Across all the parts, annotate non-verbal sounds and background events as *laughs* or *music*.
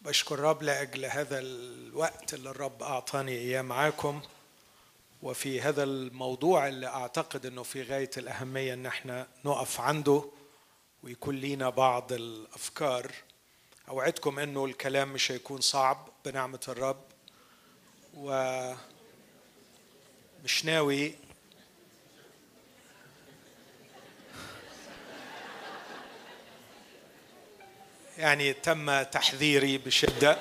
بشكر الرب لأجل هذا الوقت اللي الرب أعطاني إياه معاكم وفي هذا الموضوع اللي أعتقد إنه في غاية الأهمية إن إحنا نقف عنده ويكون لينا بعض الأفكار. أوعدكم إنه الكلام مش هيكون صعب بنعمة الرب و ناوي يعني تم تحذيري بشدة.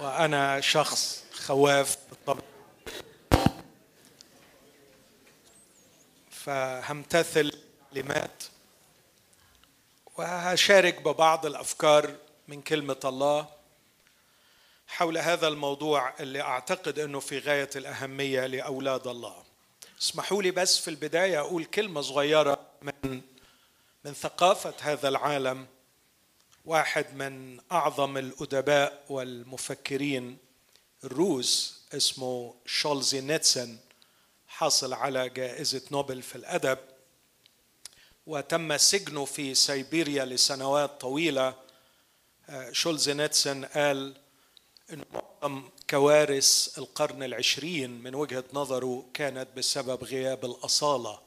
وأنا شخص خواف بالطبع. فهمتثل كلمات وهشارك ببعض الأفكار من كلمة الله حول هذا الموضوع اللي أعتقد إنه في غاية الأهمية لأولاد الله. اسمحوا لي بس في البداية أقول كلمة صغيرة من من ثقافة هذا العالم. واحد من أعظم الأدباء والمفكرين الروس اسمه شولزي نيتسن حاصل على جائزة نوبل في الأدب. وتم سجنه في سيبيريا لسنوات طويلة. شولزي نيتسن قال إن معظم كوارث القرن العشرين من وجهة نظره كانت بسبب غياب الأصالة.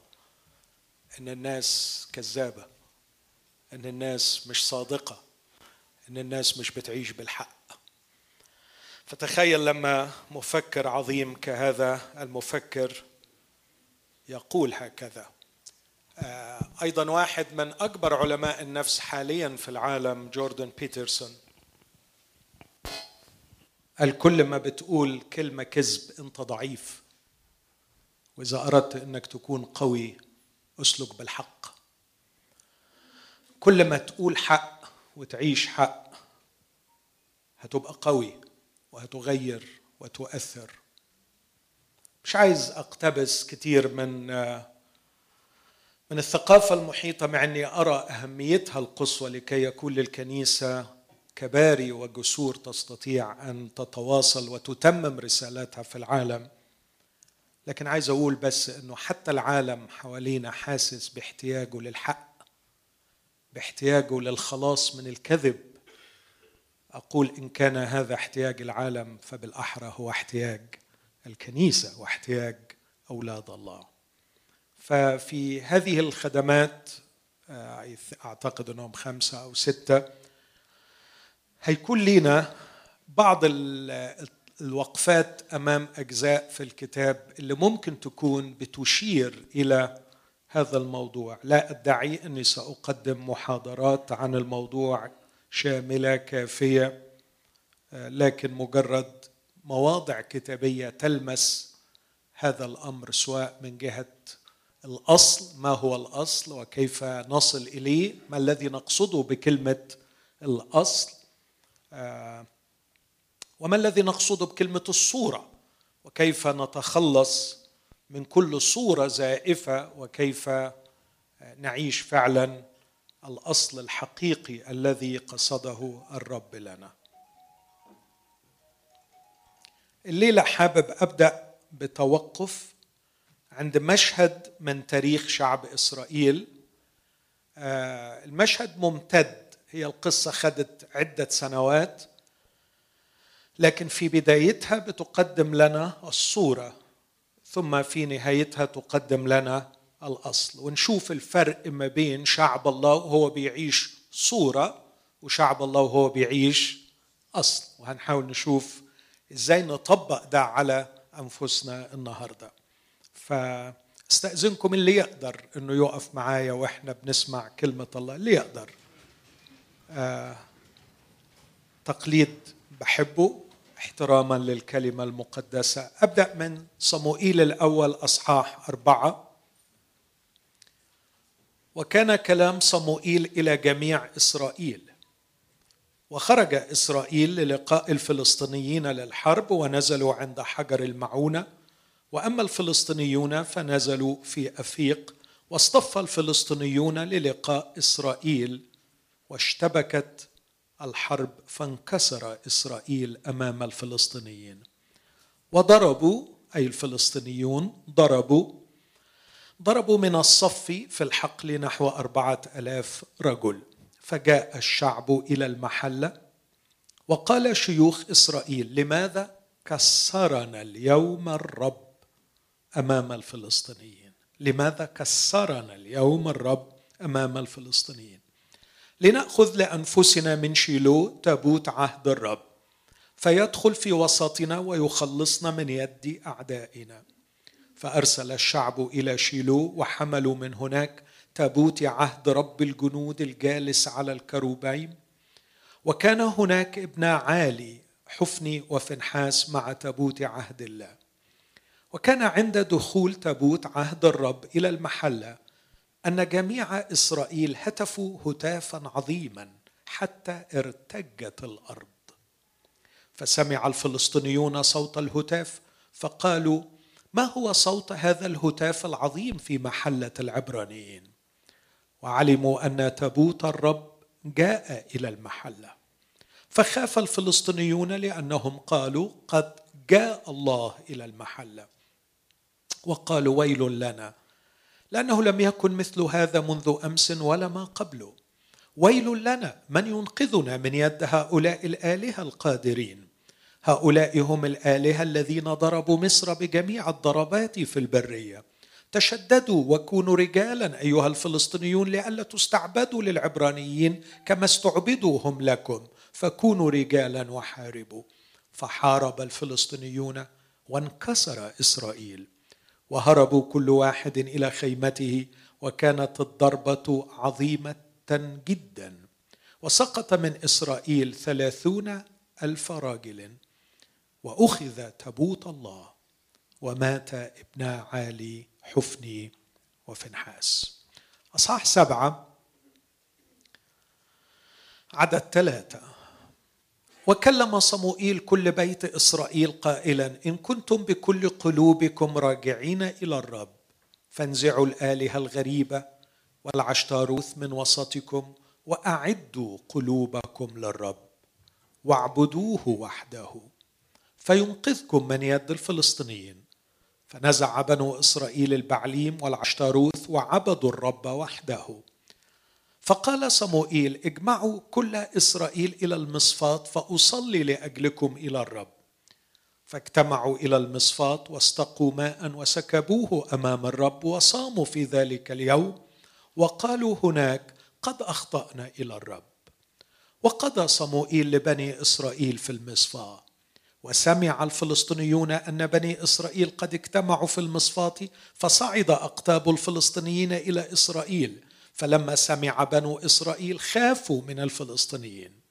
إن الناس كذابة إن الناس مش صادقة. إن الناس مش بتعيش بالحق. فتخيل لما مفكر عظيم كهذا المفكر يقول هكذا. أيضا واحد من أكبر علماء النفس حاليا في العالم جوردن بيترسون. قال كل ما بتقول كلمة كذب أنت ضعيف وإذا أردت إنك تكون قوي أسلك بالحق. كل ما تقول حق وتعيش حق هتبقى قوي وهتغير وتؤثر. مش عايز أقتبس كتير من من الثقافة المحيطة مع أني أرى أهميتها القصوى لكي يكون للكنيسة كباري وجسور تستطيع أن تتواصل وتتمم رسالتها في العالم. لكن عايز أقول بس أنه حتى العالم حوالينا حاسس باحتياجه للحق باحتياجه للخلاص من الكذب. أقول إن كان هذا احتياج العالم فبالأحرى هو احتياج الكنيسة واحتياج أولاد الله. ففي هذه الخدمات أعتقد أنهم خمسة أو ستة هيكون لنا بعض الوقفات أمام أجزاء في الكتاب اللي ممكن تكون بتشير إلى هذا الموضوع. لا أدعي أني سأقدم محاضرات عن الموضوع شاملة كافية لكن مجرد مواضع كتابية تلمس هذا الأمر سواء من جهة الأصل ما هو الأصل وكيف نصل إليه ما الذي نقصده بكلمة الأصل وما الذي نقصده بكلمة الصورة وكيف نتخلص من كل صورة زائفة وكيف نعيش فعلا الأصل الحقيقي الذي قصده الرب لنا. الليلة حابب أبدأ بتوقف عند مشهد من تاريخ شعب إسرائيل. المشهد ممتد. هي القصة خدت عدة سنوات لكن في بدايتها بتقدم لنا الصورة ثم في نهايتها تقدم لنا الأصل ونشوف الفرق ما بين شعب الله وهو بيعيش صورة وشعب الله وهو بيعيش أصل. وهنحاول نشوف إزاي نطبق ده على أنفسنا النهارده. فاستأذنكم اللي يقدر إنه يقف معايا وإحنا بنسمع كلمة الله اللي يقدر. آه تقليد بحبه احتراما للكلمة المقدسة. أبدأ من صموئيل الأول أصحاح أربعة. وكان كلام صموئيل إلى جميع إسرائيل. وخرج إسرائيل للقاء الفلسطينيين للحرب ونزلوا عند حجر المعونة. وأما الفلسطينيون فنزلوا في أفيق. واصطف الفلسطينيون للقاء إسرائيل. واشتبكت الحرب فانكسر إسرائيل أمام الفلسطينيين. وضربوا أي الفلسطينيون ضربوا ضربوا من الصف في الحقل نحو أربعة ألاف رجل. فجاء الشعب إلى المحلة وقال شيوخ إسرائيل لماذا كسرنا اليوم الرب أمام الفلسطينيين؟ لماذا كسرنا اليوم الرب أمام الفلسطينيين؟ لنأخذ لأنفسنا من شيلو تابوت عهد الرب. فيدخل في وسطنا ويخلصنا من يد أعدائنا. فأرسل الشعب إلى شيلو وحملوا من هناك تابوت عهد رب الجنود الجالس على الكروبيم. وكان هناك ابنا عالي حفني وفنحاس مع تابوت عهد الله. وكان عند دخول تابوت عهد الرب إلى المحلة أن جميع إسرائيل هتفوا هتافا عظيما حتى ارتجت الأرض. فسمع الفلسطينيون صوت الهتاف فقالوا ما هو صوت هذا الهتاف العظيم في محلة العبرانيين؟ وعلموا أن تابوت الرب جاء إلى المحلة. فخاف الفلسطينيون لأنهم قالوا قد جاء الله إلى المحلة. وقالوا ويل لنا لأنه لم يكن مثل هذا منذ أمس ولا ما قبله ويل لنا من ينقذنا من يد هؤلاء الآلهة القادرين؟ هؤلاء هم الآلهة الذين ضربوا مصر بجميع الضربات في البرية. تشددوا وكونوا رجالا أيها الفلسطينيون لئلا تستعبدوا للعبرانيين كما استعبدوا هم لكم. فكونوا رجالا وحاربوا. فحارب الفلسطينيون وانكسر إسرائيل. وهربوا كل واحد إلى خيمته وكانت الضربة عظيمة جدا. وسقط من إسرائيل ثلاثون ألف راجل. وأخذ تابوت الله ومات ابنا عالي حفني وفنحاس. أصحاح سبعة عدد ثلاثة. وكلم صموئيل كل بيت إسرائيل قائلا إن كنتم بكل قلوبكم راجعين إلى الرب فانزعوا الآلهة الغريبة والعشتاروث من وسطكم وأعدوا قلوبكم للرب واعبدوه وحده. فينقذكم من يد الفلسطينيين. فنزع بنو إسرائيل البعليم والعشتاروث وعبدوا الرب وحده. فقال صموئيل اجمعوا كل إسرائيل إلى المصفات فأصلي لأجلكم إلى الرب. فاجتمعوا إلى المصفات واستقوا ماء وسكبوه أمام الرب وصاموا في ذلك اليوم وقالوا هناك قد أخطأنا إلى الرب. وقضى صموئيل لبني إسرائيل في المصفاه وسمع الفلسطينيون أن بني إسرائيل قد اجتمعوا في المصفاة فصعد أقطاب الفلسطينيين إلى إسرائيل فلما سمع بنو إسرائيل خافوا من الفلسطينيين.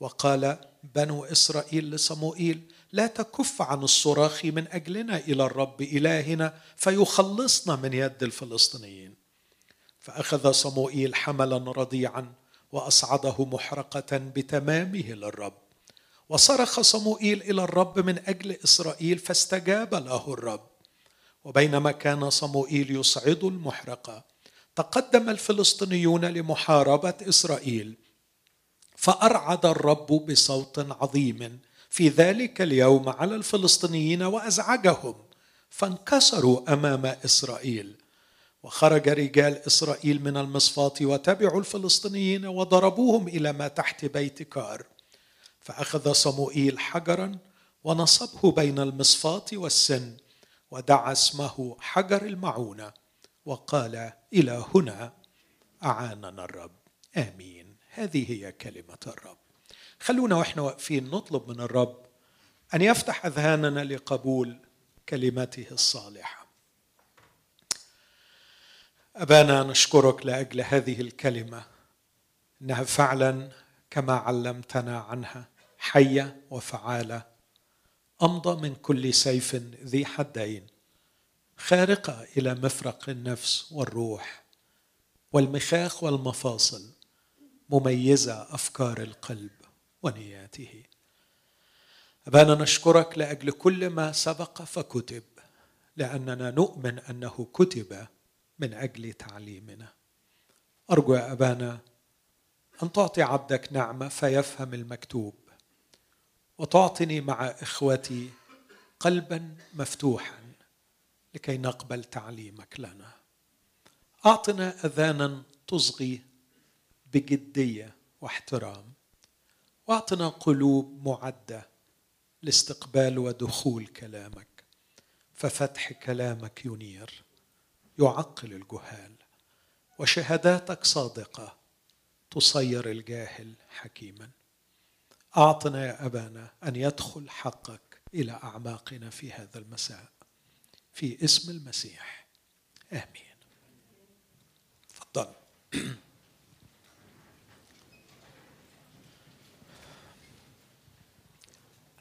وقال بنو إسرائيل لصموئيل لا تكف عن الصراخ من أجلنا إلى الرب إلهنا فيخلصنا من يد الفلسطينيين. فأخذ صموئيل حملا رضيعا وأصعده محرقة بتمامه للرب. وصرخ صموئيل إلى الرب من أجل إسرائيل فاستجاب له الرب. وبينما كان صموئيل يصعد المحرقة تقدم الفلسطينيون لمحاربة إسرائيل فأرعد الرب بصوت عظيم في ذلك اليوم على الفلسطينيين وأزعجهم فانكسروا أمام إسرائيل. وخرج رجال إسرائيل من المصفاة وتبعوا الفلسطينيين وضربوهم إلى ما تحت بيت كار. فأخذ صموئيل حجرا ونصبه بين المصفاة والسن ودعا اسمه حجر المعونة وقال إلى هنا أعاننا الرب. آمين. هذه هي كلمة الرب. خلونا وإحنا واقفين نطلب من الرب أن يفتح أذهاننا لقبول كلمته الصالحة. أبانا نشكرك لأجل هذه الكلمة. إنها فعلا كما علمتنا عنها. حية وفعالة أمضى من كل سيف ذي حدين خارقة إلى مفرق النفس والروح والمخاخ والمفاصل مميزة أفكار القلب ونياته. أبانا نشكرك لأجل كل ما سبق فكتب لأننا نؤمن أنه كتب من أجل تعليمنا. أرجو يا أبانا أن تعطي عبدك نعمة فيفهم المكتوب. وتعطني مع إخوتي قلبا مفتوحا لكي نقبل تعليمك لنا. أعطنا اذانا تصغي بجدية واحترام وأعطنا قلوب معدة لاستقبال ودخول كلامك ففتح كلامك ينير يعقل الجهال وشهاداتك صادقة تصير الجاهل حكيما. أعطنا يا أبانا أن يدخل حقك إلى أعماقنا في هذا المساء. في اسم المسيح. آمين. تفضل. *clears throat*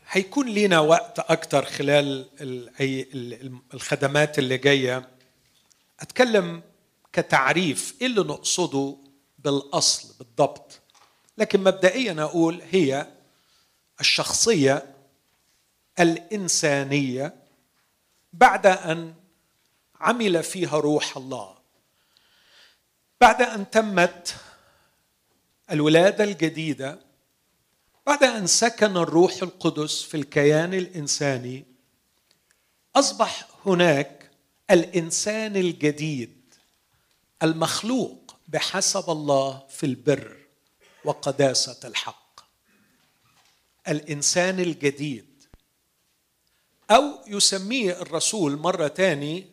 هيكون لنا وقت أكثر خلال الخدمات اللي جاية. أتكلم كتعريف إيه اللي نقصده بالأصل بالضبط. لكن مبدئيا أقول هي الشخصية الإنسانية بعد أن عمل فيها روح الله. بعد أن تمت الولادة الجديدة بعد أن سكن الروح القدس في الكيان الإنساني أصبح هناك الإنسان الجديد المخلوق بحسب الله في البر وقداسة الحق. الإنسان الجديد. أو يسميه الرسول مرة تاني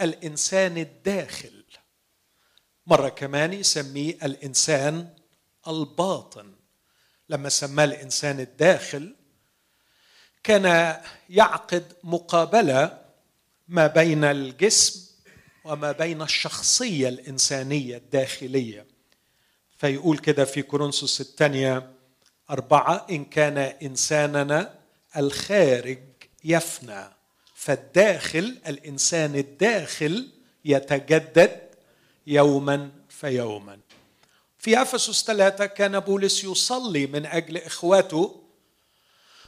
الإنسان الداخل. مرة كمان يسميه الإنسان الباطن. لما سماه الإنسان الداخل كان يعقد مقابلة ما بين الجسم وما بين الشخصية الإنسانية الداخلية. فيقول كده في كورنثوس الثانية أربعة إن كان إنساننا الخارج يفنى فالداخل الإنسان الداخل يتجدد يوما فيوما. في أفسس ثلاثة كان بولس يصلي من أجل إخواته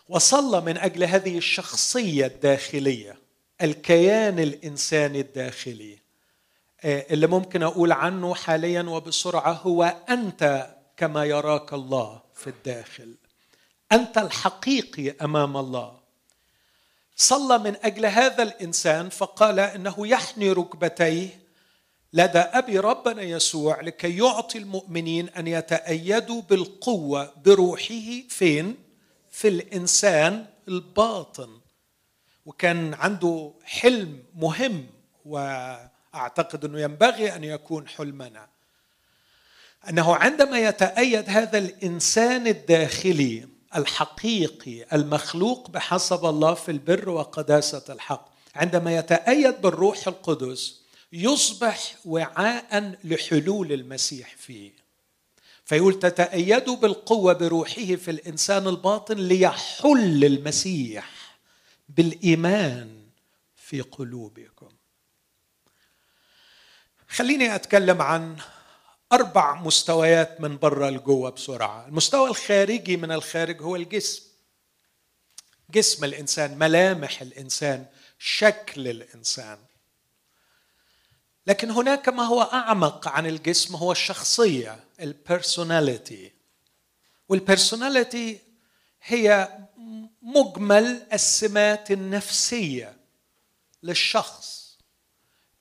وصلى من أجل هذه الشخصية الداخلية الكيان الانساني الداخلي. آه، اللي ممكن أقول عنه حاليا وبسرعة هو أنت كما يراك الله. في الداخل. أنت الحقيقي أمام الله. صلى من أجل هذا الإنسان فقال إنه يحني ركبتيه. لدى أبي ربنا يسوع لكي يعطي المؤمنين أن يتأيدوا بالقوة بروحه فين؟ في الإنسان الباطن. وكان عنده حلم مهم وأعتقد إنه ينبغي أن يكون حلمنا. أنه عندما يتأيد هذا الإنسان الداخلي الحقيقي المخلوق بحسب الله في البر وقداسة الحق عندما يتأيد بالروح القدس يصبح وعاء لحلول المسيح فيه. فيقول تتأيدوا بالقوة بروحه في الإنسان الباطن ليحل المسيح بالإيمان في قلوبكم. خليني أتكلم عن أربع مستويات من برا لجوه بسرعة. المستوى الخارجي من الخارج هو الجسم. جسم الإنسان ملامح الإنسان شكل الإنسان. لكن هناك ما هو أعمق عن الجسم هو الشخصية البيرسوناليتي وال personality هي مجمل السمات النفسية للشخص.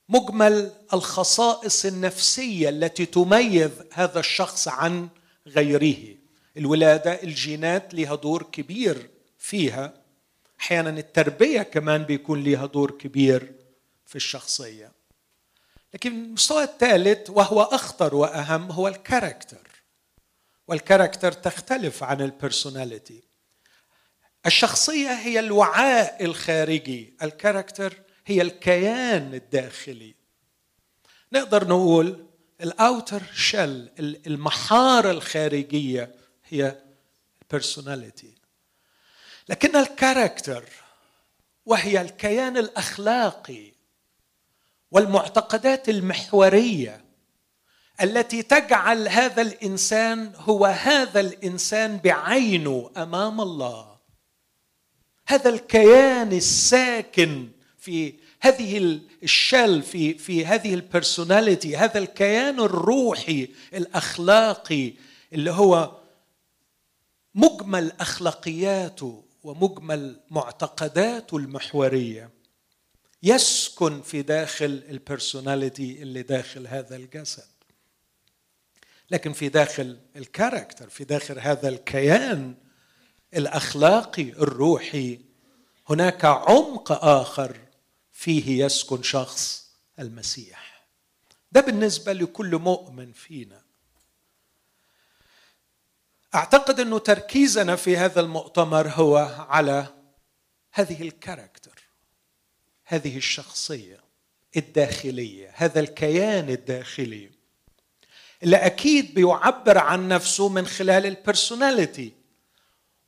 مجمل الخصائص النفسية التي تميز هذا الشخص عن غيره. الولادة الجينات لها دور كبير فيها. أحيانا التربية كمان بيكون لها دور كبير في الشخصية. لكن المستوى الثالث وهو أخطر وأهم هو ال character. وال character تختلف عن ال personality الشخصية هي الوعاء الخارجي. ال character هي الكيان الداخلي. نقدر نقول ال outer shell المحارة الخارجية هي ال personality لكن ال character وهي الكيان الأخلاقي والمعتقدات المحورية التي تجعل هذا الإنسان هو هذا الإنسان بعينه أمام الله. هذا الكيان الساكن في هذه الشل في في هذه البرسوناليتي هذا الكيان الروحي الأخلاقي اللي هو مجمل أخلاقياته ومجمل معتقداته المحورية. يسكن في داخل البرسوناليتي اللي داخل هذا الجسد. لكن في داخل الكاركتر في داخل هذا الكيان الأخلاقي الروحي هناك عمق آخر فيه يسكن شخص المسيح. ده بالنسبة لكل مؤمن فينا. أعتقد أنه تركيزنا في هذا المؤتمر هو على هذه ال character هذه الشخصية الداخلية هذا الكيان الداخلي. اللي أكيد بيعبر عن نفسه من خلال ال personality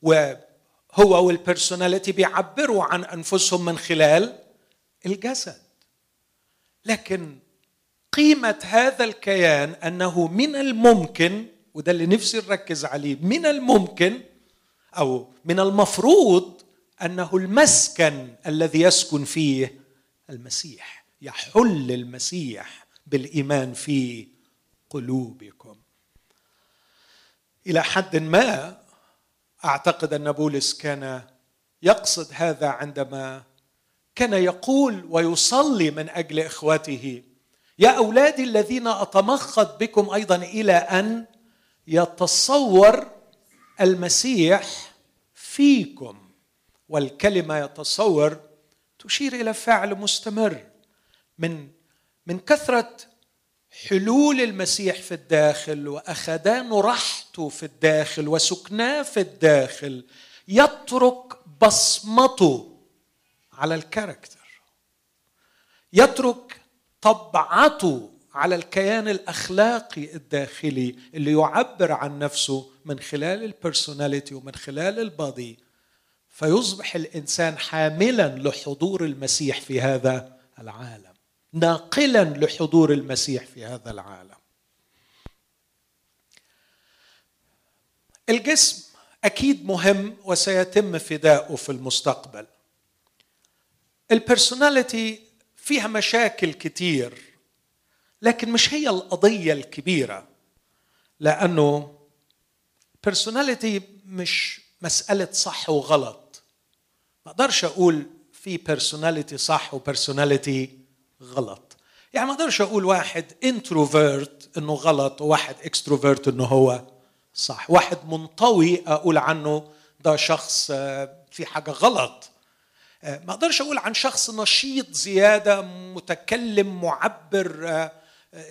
وهو وال personality بيعبروا عن أنفسهم من خلال الجسد. لكن قيمة هذا الكيان أنه من الممكن وده اللي نفسي نركز عليه من الممكن أو من المفروض أنه المسكن الذي يسكن فيه المسيح يحل المسيح بالإيمان في قلوبكم. إلى حد ما أعتقد أن بولس كان يقصد هذا عندما كان يقول ويصلي من أجل إخوته يا اولادي الذين أتمخض بكم أيضا إلى أن يتصور المسيح فيكم والكلمة يتصور تشير إلى فعل مستمر من من كثرة حلول المسيح في الداخل واخذان راحته في الداخل وسكناه في الداخل يترك بصمته على ال character. يترك طبعته على الكيان الأخلاقي الداخلي اللي يعبر عن نفسه من خلال ال personality ومن خلال ال body فيصبح الإنسان حاملا لحضور المسيح في هذا العالم. ناقلا لحضور المسيح في هذا العالم. الجسم أكيد مهم وسيتم فداؤه في المستقبل. ال personality فيها مشاكل كتير لكن مش هي القضية الكبيرة لأنه personality مش مسألة صح وغلط. ما أقدرش أقول في personality صح و personality غلط. يعني ما أقدرش أقول واحد introvert إنه غلط وواحد extrovert إنه هو صح. واحد منطوي أقول عنه ده شخص آه، في حاجة غلط. ما أقدرش أقول عن شخص نشيط زيادة متكلم معبر آه،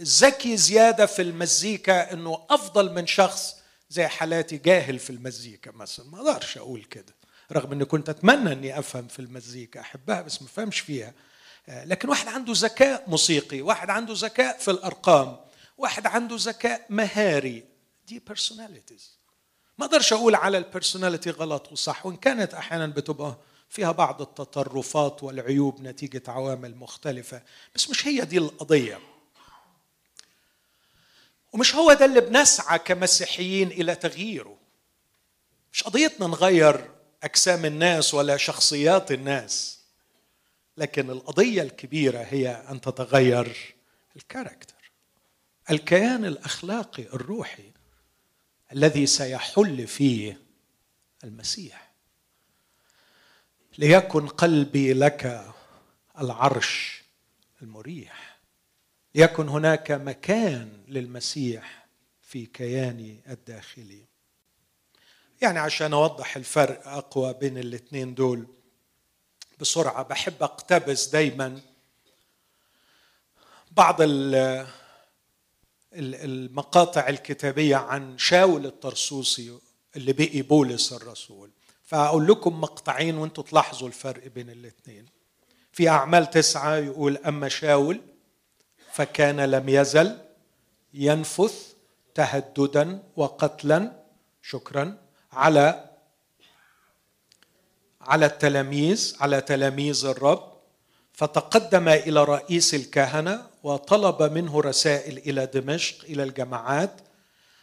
ذكي زيادة في المزيكا انه افضل من شخص زي حالاتي جاهل في المزيكا مثلا. ما أقدرش أقول كده رغم اني كنت اتمنى اني افهم في المزيكا احبها بس ما فهمش فيها. آه، لكن واحد عنده ذكاء موسيقي واحد عنده ذكاء في الأرقام واحد عنده ذكاء مهاري. دي personalities ما أقدرش أقول على ال personality غلط وصح وإن كانت أحيانا بتبقى فيها بعض التطرفات والعيوب نتيجة عوامل مختلفة بس مش هي دي القضية. ومش هو ده اللي بنسعى كمسيحيين إلى تغييره. مش قضيتنا نغير أجسام الناس ولا شخصيات الناس لكن القضية الكبيرة هي أن تتغير الكاركتر الكيان الأخلاقي الروحي الذي سيحل فيه المسيح. ليكن قلبي لك العرش المريح. يكن هناك مكان للمسيح في كياني الداخلي. يعني عشان أوضح الفرق أقوى بين الاثنين دول بسرعة بحب أقتبس دايما بعض المقاطع الكتابية عن شاول الطرسوسي اللي بقي بولس الرسول. فأقول لكم مقطعين وأنتم تلاحظوا الفرق بين الاثنين في أعمال تسعة يقول أما شاول فكان لم يزل ينفث تهددا وقتلا شكرا على على التلاميذ على تلاميذ الرب. فتقدم إلى رئيس الكهنة وطلب منه رسائل إلى دمشق إلى الجماعات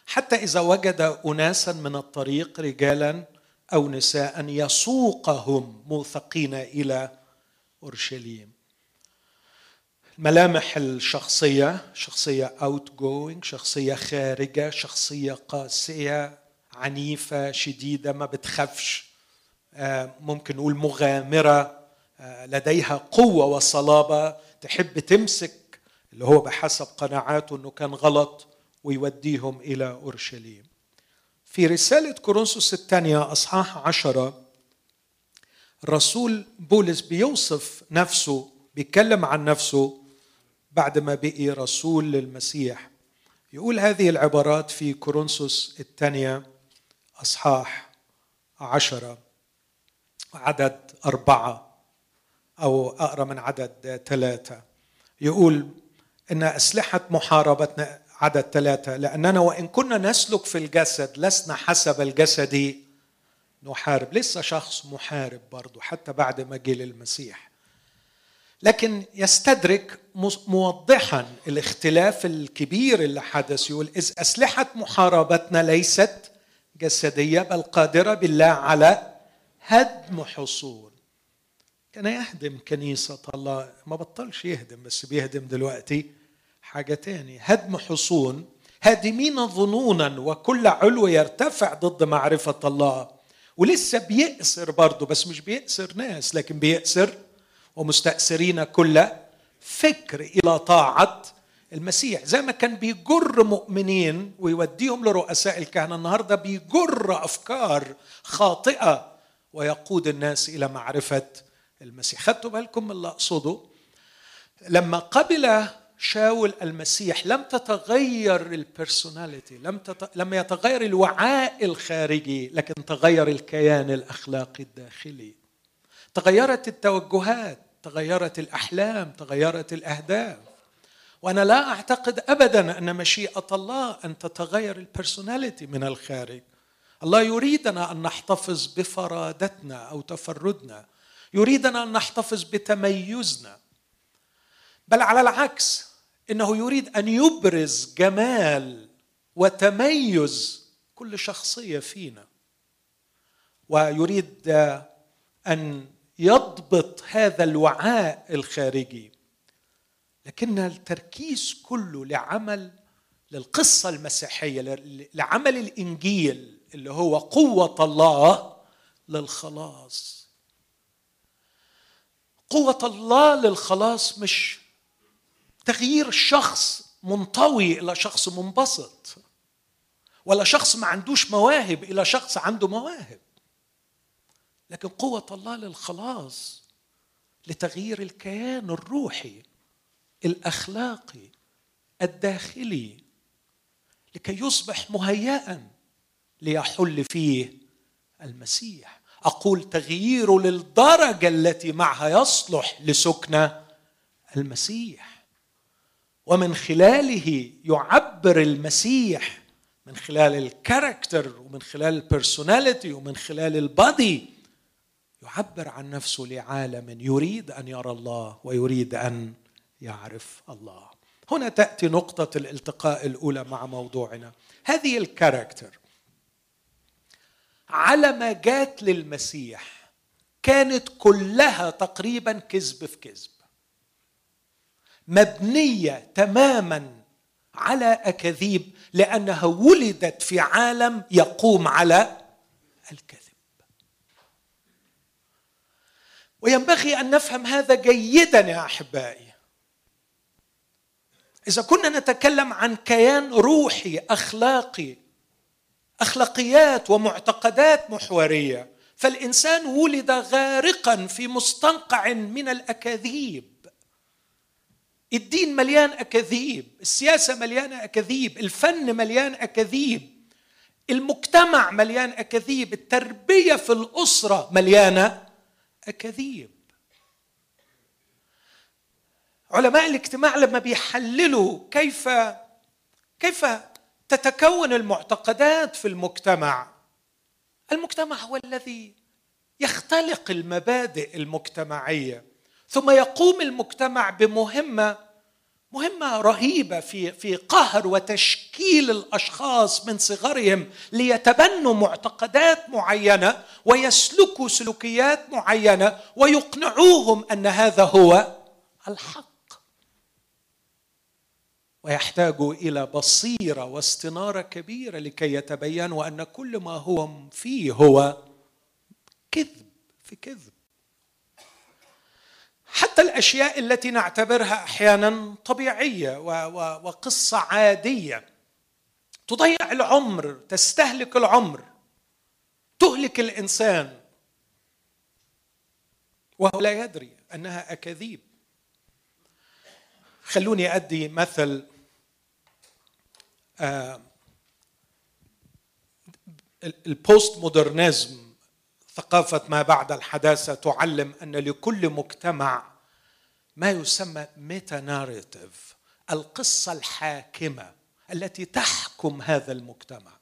حتى إذا وجد اناسا من الطريق رجالا أو نساء يسوقهم موثقين إلى أورشليم. ملامح الشخصية شخصية جوينج شخصية خارجة شخصية قاسية عنيفة شديدة ما بتخافش آه، ممكن نقول مغامرة آه، لديها قوة وصلابة تحب تمسك اللي هو بحسب قناعاته إنه كان غلط ويوديهم إلى أورشليم. في رسالة كورنثوس الثانية أصحاح عشرة الرسول بولس بيوصف نفسه بيتكلم عن نفسه بعد ما بقي رسول للمسيح. يقول هذه العبارات في كورنثوس الثانية أصحاح عشرة عدد أربعة أو أقرأ من عدد ثلاثة. يقول إن أسلحة محاربتنا عدد ثلاثة لأننا وإن كنا نسلك في الجسد لسنا حسب الجسد نحارب. لسه شخص محارب برضه حتى بعد ما جه للمسيح. لكن يستدرك موضحا الاختلاف الكبير اللي حدث. يقول إذ أسلحة محاربتنا ليست جسدية بل قادرة بالله على هدم حصون. كان يهدم كنيسة الله. ما بطلش يهدم بس بيهدم دلوقتي حاجة تانية هدم حصون. هادمين ظنونا وكل علو يرتفع ضد معرفة الله. ولسه بيأسر برضه بس مش بيأسر ناس لكن بيأسر ومستأسرين كل فكر إلى طاعة المسيح. زي ما كان بيجر مؤمنين ويوديهم لرؤساء الكهنة النهاردة بيجر أفكار خاطئة ويقود الناس إلى معرفة المسيح. خدتوا بالكم من اللي أقصده؟ لما قبل شاول المسيح لم تتغير البرسوناليتي لم تت... لم يتغير الوعاء الخارجي لكن تغير الكيان الأخلاقي الداخلي. تغيرت التوجهات تغيرت الأحلام تغيرت الأهداف. وأنا لا أعتقد ابدا أن مشيئة الله أن تتغير البرسوناليتي من الخارج. الله يريدنا أن نحتفظ بفرادتنا أو تفردنا. يريدنا أن نحتفظ بتميزنا. بل على العكس إنه يريد أن يبرز جمال وتميز كل شخصية فينا. ويريد أن يضبط هذا الوعاء الخارجي. لكن التركيز كله لعمل للقصة المسيحية لعمل الإنجيل اللي هو قوة الله للخلاص. قوة الله للخلاص مش تغيير شخص منطوي إلى شخص منبسط ولا شخص ما عندوش مواهب إلى شخص عنده مواهب. لكن قوة الله للخلاص لتغيير الكيان الروحي الأخلاقي الداخلي لكي يصبح مهيئا ليحل فيه المسيح. أقول تغييره للدرجة التي معها يصلح لسكن المسيح. ومن خلاله يعبر المسيح من خلال ال character ومن خلال ال personality ومن خلال ال body يعبر عن نفسه لعالم يريد أن يرى الله ويريد أن يعرف الله. هنا تأتي نقطة الالتقاء الأولى مع موضوعنا. هذه ال character على ما جات للمسيح كانت كلها تقريبا كذب في كذب. مبنية تماما على أكاذيب لأنها ولدت في عالم يقوم على الكذب. وينبغي أن نفهم هذا جيدا يا أحبائي. إذا كنا نتكلم عن كيان روحي أخلاقي أخلاقيات ومعتقدات محورية فالإنسان ولد غارقا في مستنقع من الأكاذيب. الدين مليان أكاذيب السياسة مليانة أكاذيب الفن مليان أكاذيب المجتمع مليان أكاذيب التربية في الأسرة مليانة أكاذيب. علماء الاجتماع لما بيحللوا كيف كيف تتكون المعتقدات في المجتمع المجتمع هو الذي يختلق المبادئ المجتمعية. ثم يقوم المجتمع بمهمة مهمة رهيبة في في قهر وتشكيل الأشخاص من صغرهم ليتبنوا معتقدات معينة ويسلكوا سلوكيات معينة ويقنعوهم أن هذا هو الحق. ويحتاجوا إلى بصيرة واستنارة كبيرة لكي يتبينوا أن كل ما هو فيه هو كذب في كذب. حتى الأشياء التي نعتبرها أحيانا طبيعية وقصة عادية. تضيع العمر تستهلك العمر تهلك الإنسان. وهو لا يدري أنها أكاذيب. خلوني أدي مثل آه البوست مودرنزم ثقافة ما بعد الحداثة تعلم أن لكل مجتمع ما يسمى ميتا ناريتيف القصة الحاكمة التي تحكم هذا المجتمع.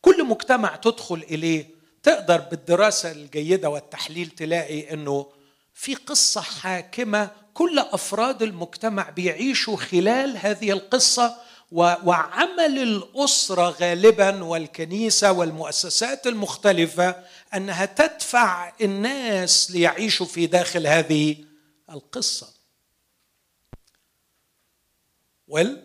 كل مجتمع تدخل إليه تقدر بالدراسة الجيدة والتحليل تلاقي إنه في قصة حاكمة كل أفراد المجتمع بيعيشوا خلال هذه القصة وعمل الأسرة غالبا والكنيسة والمؤسسات المختلفة أنها تدفع الناس ليعيشوا في داخل هذه القصة. ويل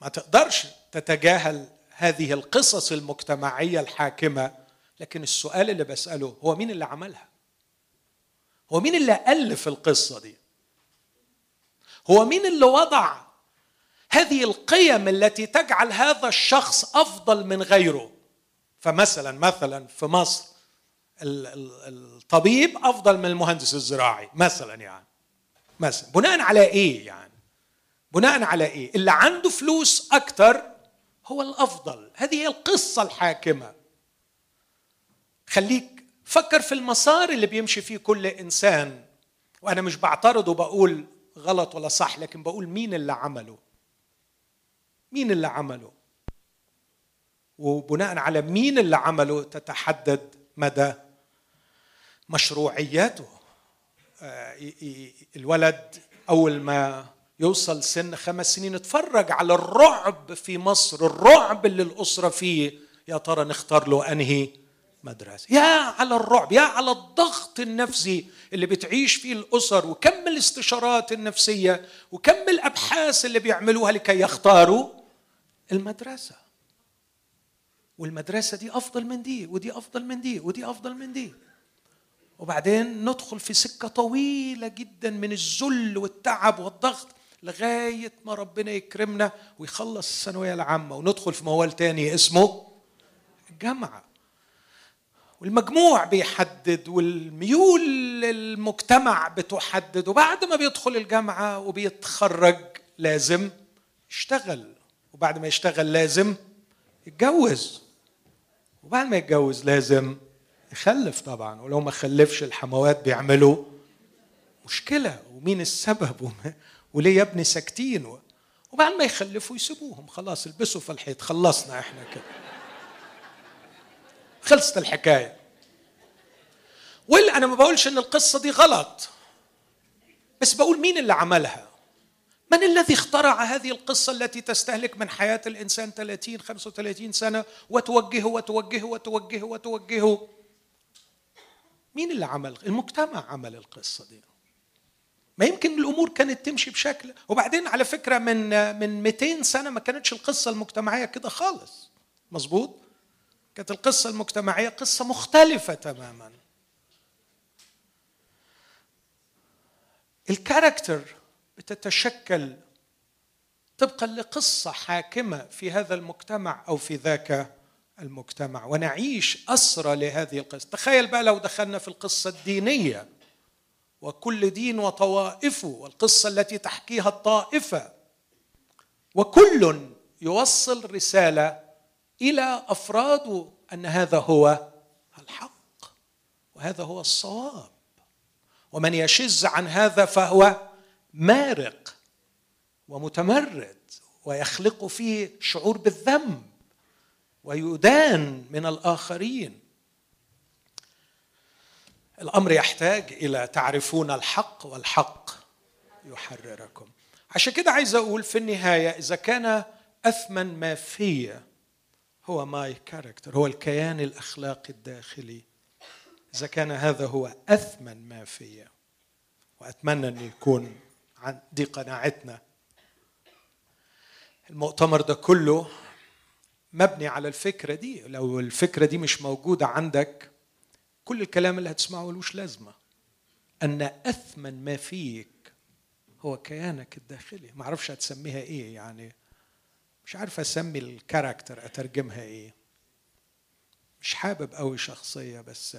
ما تقدرش تتجاهل هذه القصص المجتمعية الحاكمة لكن السؤال اللي بسأله هو مين اللي عملها؟ هو مين اللي ألف القصة دي؟ هو مين اللي وضع هذه القيم التي تجعل هذا الشخص أفضل من غيره؟ فمثلا مثلا في مصر الطبيب أفضل من المهندس الزراعي مثلا يعني مثلا بناء على إيه يعني؟ بناء على إيه؟ اللي عنده فلوس أكتر هو الأفضل، هذه هي القصة الحاكمة. خليك فكر في المسار اللي بيمشي فيه كل إنسان وأنا مش بعترض وبقول غلط ولا صح لكن بقول مين اللي عمله مين اللي عمله؟ وبناء على مين اللي عمله تتحدد مدى مشروعيته آه، الولد أول ما يوصل سن خمس سنين اتفرج على الرعب في مصر الرعب اللي الأسرة فيه. يا ترى نختار له أنهي مدرسة؟ يا على الرعب يا على الضغط النفسي اللي بتعيش فيه الأسر وكم الاستشارات النفسية وكم الأبحاث اللي بيعملوها لكي يختاروا المدرسة. والمدرسة دي أفضل من دي ودي أفضل من دي ودي أفضل من دي. وبعدين ندخل في سكة طويلة جدا من الذل والتعب والضغط لغاية ما ربنا يكرمنا ويخلص الثانوية العامة وندخل في موال تاني اسمه الجامعة والمجموع بيحدد والميول المجتمع بتحدد وبعد ما بيدخل الجامعة وبيتخرج لازم يشتغل. وبعد ما يشتغل لازم يتجوز. وبعد ما يتجوز لازم يخلف طبعا ولو ما خلفش الحموات بيعملوا مشكلة. ومين السبب؟ وليه يا ابني ساكتين؟ وبعد ما يخلفوا يسيبوهم. خلاص البسوا في الحيط. خلصنا إحنا كده. خلصت الحكاية. ولا أنا ما بقولش إن القصة دي غلط. بس بقول مين اللي عملها؟ من الذي اخترع هذه القصة التي تستهلك من حياة الإنسان 30 35 سنة وتوجهه وتوجهه وتوجهه وتوجهه مين اللي عمل؟ المجتمع عمل القصة دي. ما يمكن الأمور كانت تمشي بشكل وبعدين على فكرة من من 200 سنة ما كانتش القصة المجتمعية كده خالص. مظبوط؟ كانت القصة المجتمعية قصة مختلفة تماما. الكاركتر بتتشكل طبقا لقصة حاكمة في هذا المجتمع أو في ذاك المجتمع. ونعيش أسرى لهذه القصة. تخيل بقى لو دخلنا في القصة الدينية. وكل دين وطوائفه والقصة التي تحكيها الطائفة. وكل يوصل رسالة إلى افراده أن هذا هو الحق. وهذا هو الصواب. ومن يشز عن هذا فهو مارق ومتمرد ويخلق فيه شعور بالذنب ويدان من الآخرين. الأمر يحتاج إلى تعرفون الحق والحق يحرركم. عشان كده عايز أقول في النهاية إذا كان أثمن ما في هو my character هو الكيان الأخلاقي الداخلي. إذا كان هذا هو أثمن ما فيا وأتمنى أن يكون دي قناعتنا. المؤتمر ده كله مبني على الفكرة دي. لو الفكرة دي مش موجودة عندك كل الكلام اللي هتسمعه ملوش لازمة. أن أثمن ما فيك هو كيانك الداخلي. ما أعرفش هتسميها إيه يعني. مش عارف أسمي ال character أترجمها إيه. مش حابب قوي شخصية بس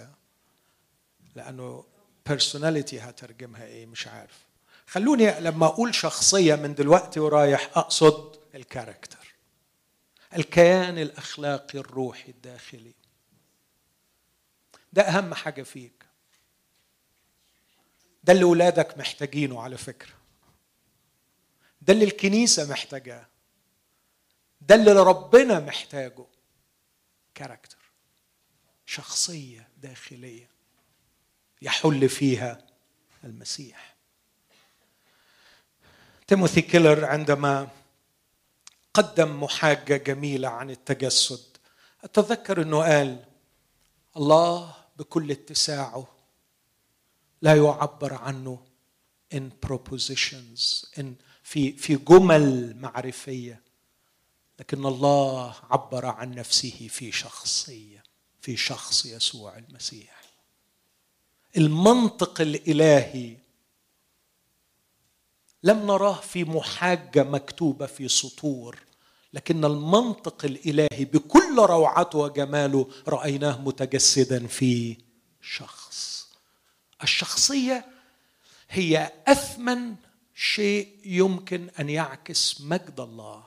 لأنه personality هترجمها إيه مش عارف. خلوني لما أقول شخصية من دلوقتي ورايح أقصد ال character. الكيان الأخلاقي الروحي الداخلي. ده أهم حاجة فيك. ده اللي ولادك محتاجينه على فكرة. ده اللي الكنيسة محتاجاه. ده اللي ربنا محتاجه. كاركتر. شخصية داخلية يحل فيها المسيح. تيموثي كيلر عندما قدم محاجة جميلة عن التجسد. أتذكر أنه قال الله بكل اتساعه لا يعبر عنه in propositions in في في جمل معرفية لكن الله عبر عن نفسه في شخصية في شخص يسوع المسيح. المنطق الإلهي لم نراه في محاجة مكتوبة في سطور لكن المنطق الإلهي بكل روعته وجماله رأيناه متجسدا في شخص. الشخصية هي أثمن شيء يمكن أن يعكس مجد الله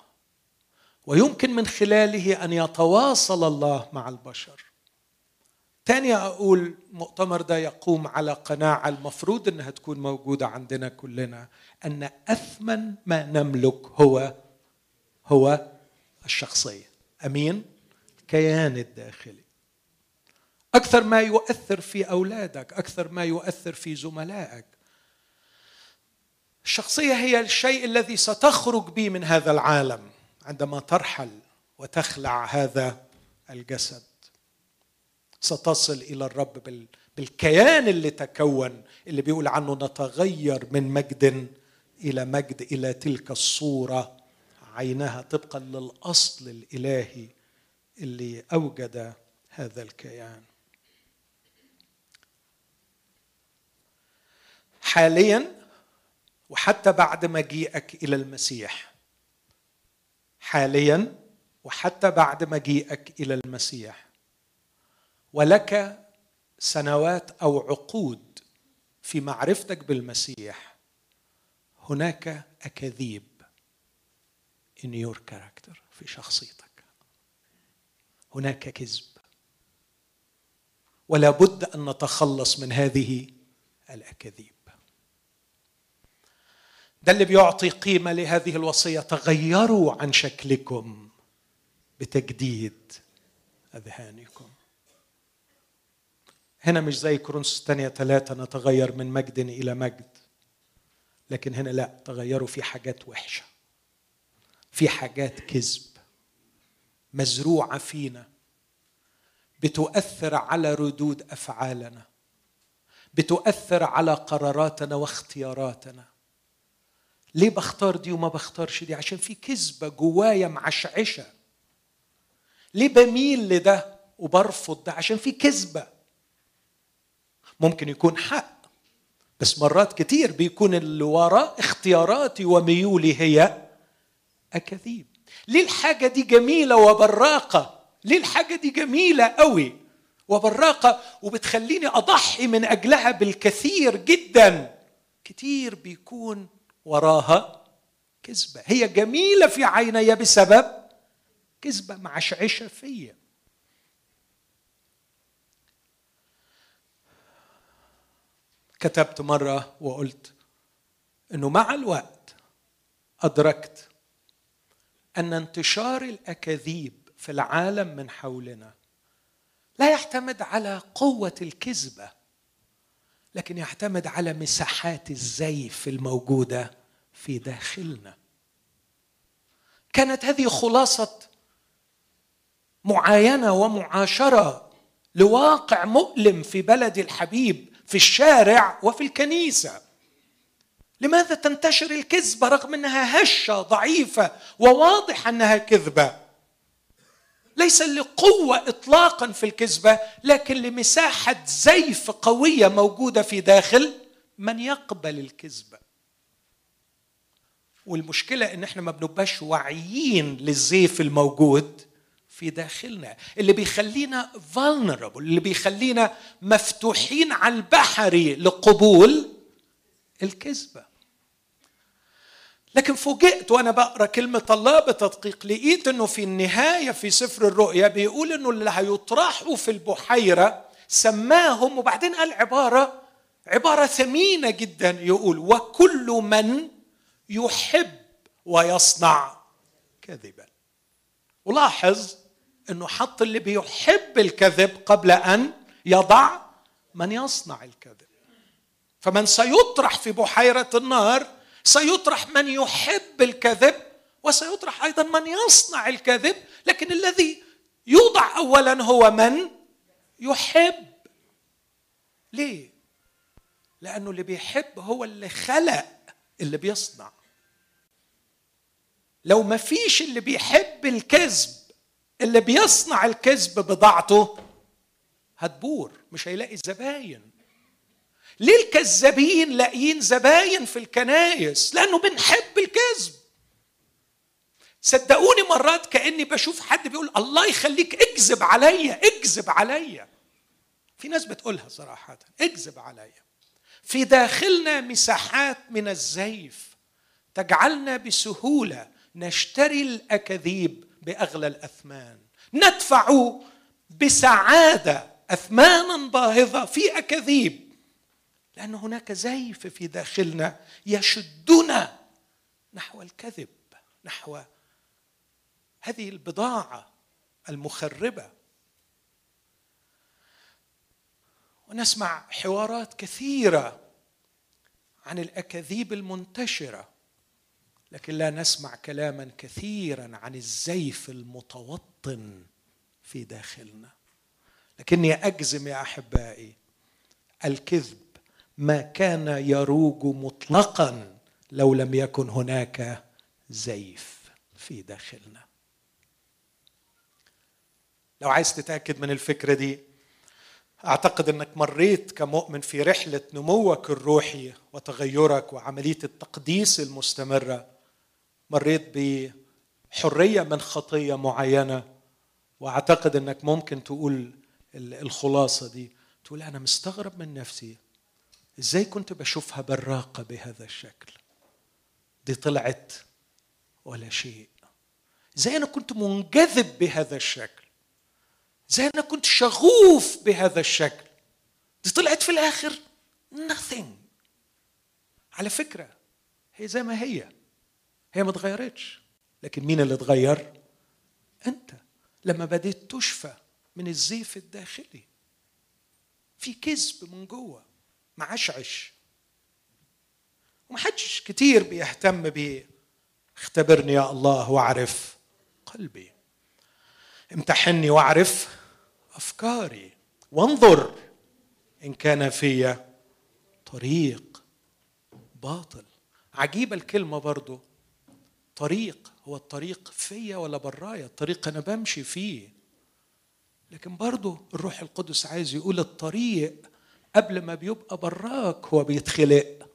ويمكن من خلاله أن يتواصل الله مع البشر. تاني أقول المؤتمر ده يقوم على قناعة المفروض إنها تكون موجودة عندنا كلنا أن أثمن ما نملك هو هو الشخصية. أمين؟ الكيان الداخلي. أكثر ما يؤثر في أولادك أكثر ما يؤثر في زملائك. الشخصية هي الشيء الذي ستخرج به من هذا العالم عندما ترحل وتخلع هذا الجسد. ستصل إلى الرب بالكيان اللي تكون اللي بيقول عنه نتغير من مجد إلى مجد إلى تلك الصورة عينها طبقا للأصل الإلهي اللي أوجد هذا الكيان. حاليا وحتى بعد مجيئك إلى المسيح. حاليا وحتى بعد مجيئك إلى المسيح. ولك سنوات أو عقود في معرفتك بالمسيح. هناك أكاذيب in your character في شخصيتك. هناك كذب. ولا بد أن نتخلص من هذه الأكاذيب. ده اللي بيعطي قيمة لهذه الوصية. تغيروا عن شكلكم بتجديد أذهانكم. هنا مش زي كورنثوس الثانية ثلاثة نتغير من مجد إلى مجد. لكن هنا لا تغيروا في حاجات وحشة في حاجات كذب مزروعة فينا بتؤثر على ردود أفعالنا بتؤثر على قراراتنا واختياراتنا. ليه بختار دي وما بختارش دي؟ عشان في كذبة جوايا معشعشة. ليه بميل لده وبرفض ده؟ عشان في كذبة. ممكن يكون حق. بس مرات كتير بيكون اللي وراء اختياراتي وميولي هي أكاذيب ليه الحاجة دي جميلة وبراقة؟ ليه الحاجة دي جميلة قوي وبراقة وبتخليني أضحي من أجلها بالكثير جدا؟ كتير بيكون وراها كذبة. هي جميلة في عيني بسبب كذبة معشعشة فيا كتبت مرة وقلت إنه مع الوقت أدركت أن انتشار الأكاذيب في العالم من حولنا لا يعتمد على قوة الكذبة لكن يعتمد على مساحات الزيف الموجودة في داخلنا. كانت هذه خلاصة معاينة ومعاشرة لواقع مؤلم في بلد الحبيب في الشارع وفي الكنيسة. لماذا تنتشر الكذبه رغم أنها هشة ضعيفة وواضح أنها كذبة؟ ليس لقوة اطلاقا في الكذبة لكن لمساحة زيف قوية موجودة في داخل من يقبل الكذبه والمشكلة إن إحنا ما بنبقاش واعيين للزيف الموجود. في داخلنا اللي بيخلينا vulnerable اللي بيخلينا مفتوحين على البحري لقبول الكذبة. لكن فوجئت وأنا بقرأ كلمة الله بتدقيق لقيت إنه في النهاية في سفر الرؤيا بيقول إنه اللي هيطرحوا في البحيرة سماهم وبعدين قال عبارة عبارة ثمينة جدا يقول وكل من يحب ويصنع كذبا. ولاحظ إنه حط اللي بيحب الكذب قبل أن يضع من يصنع الكذب. فمن سيطرح في بحيرة النار سيطرح من يحب الكذب وسيطرح أيضا من يصنع الكذب. لكن الذي يوضع اولا هو من يحب. ليه؟ لأنه اللي بيحب هو اللي خلق اللي بيصنع. لو ما فيش اللي بيحب الكذب اللي بيصنع الكذب بضاعته هتبور مش هيلاقي زباين. ليه الكذابين لاقيين زباين في الكنايس لأنه بنحب الكذب. صدقوني مرات كأني بشوف حد بيقول الله يخليك اكذب عليا اكذب عليا. في ناس بتقولها صراحة اكذب عليا. في داخلنا مساحات من الزيف تجعلنا بسهولة نشتري الأكاذيب بأغلى الأثمان. ندفع بسعادة أثمانا باهظة في أكاذيب. لأن هناك زيف في داخلنا يشدنا نحو الكذب نحو هذه البضاعة المخربة. ونسمع حوارات كثيرة عن الأكاذيب المنتشرة. لكن لا نسمع كلاما كثيرا عن الزيف المتوطن في داخلنا. لكني أجزم يا أحبائي الكذب ما كان يروج مطلقا لو لم يكن هناك زيف في داخلنا. لو عايز تتأكد من الفكرة دي أعتقد إنك مريت كمؤمن في رحلة نموك الروحي وتغيرك وعملية التقديس المستمرة. مريت بحرية من خطية معينة وأعتقد إنك ممكن تقول الخلاصة دي. تقول أنا مستغرب من نفسي إزاي كنت بشوفها براقة بهذا الشكل؟ دي طلعت ولا شيء؟ إزاي أنا كنت منجذب بهذا الشكل؟ إزاي أنا كنت شغوف بهذا الشكل؟ دي طلعت في الآخر nothing. على فكرة هي زي ما هي. هي ما اتغيرتش لكن مين اللي اتغير أنت. لما بديت تشفى من الزيف الداخلي. في كذب من جوه. معشعش ومحدش كتير بيهتم بيه. اختبرني يا الله واعرف قلبي. امتحني واعرف أفكاري. وانظر إن كان في طريق باطل. عجيبة الكلمة برضو. طريق هو الطريق فيا ولا برايا؟ الطريق أنا بمشي فيه. لكن برضو الروح القدس عايز يقول الطريق قبل ما بيبقى براك هو بيتخلق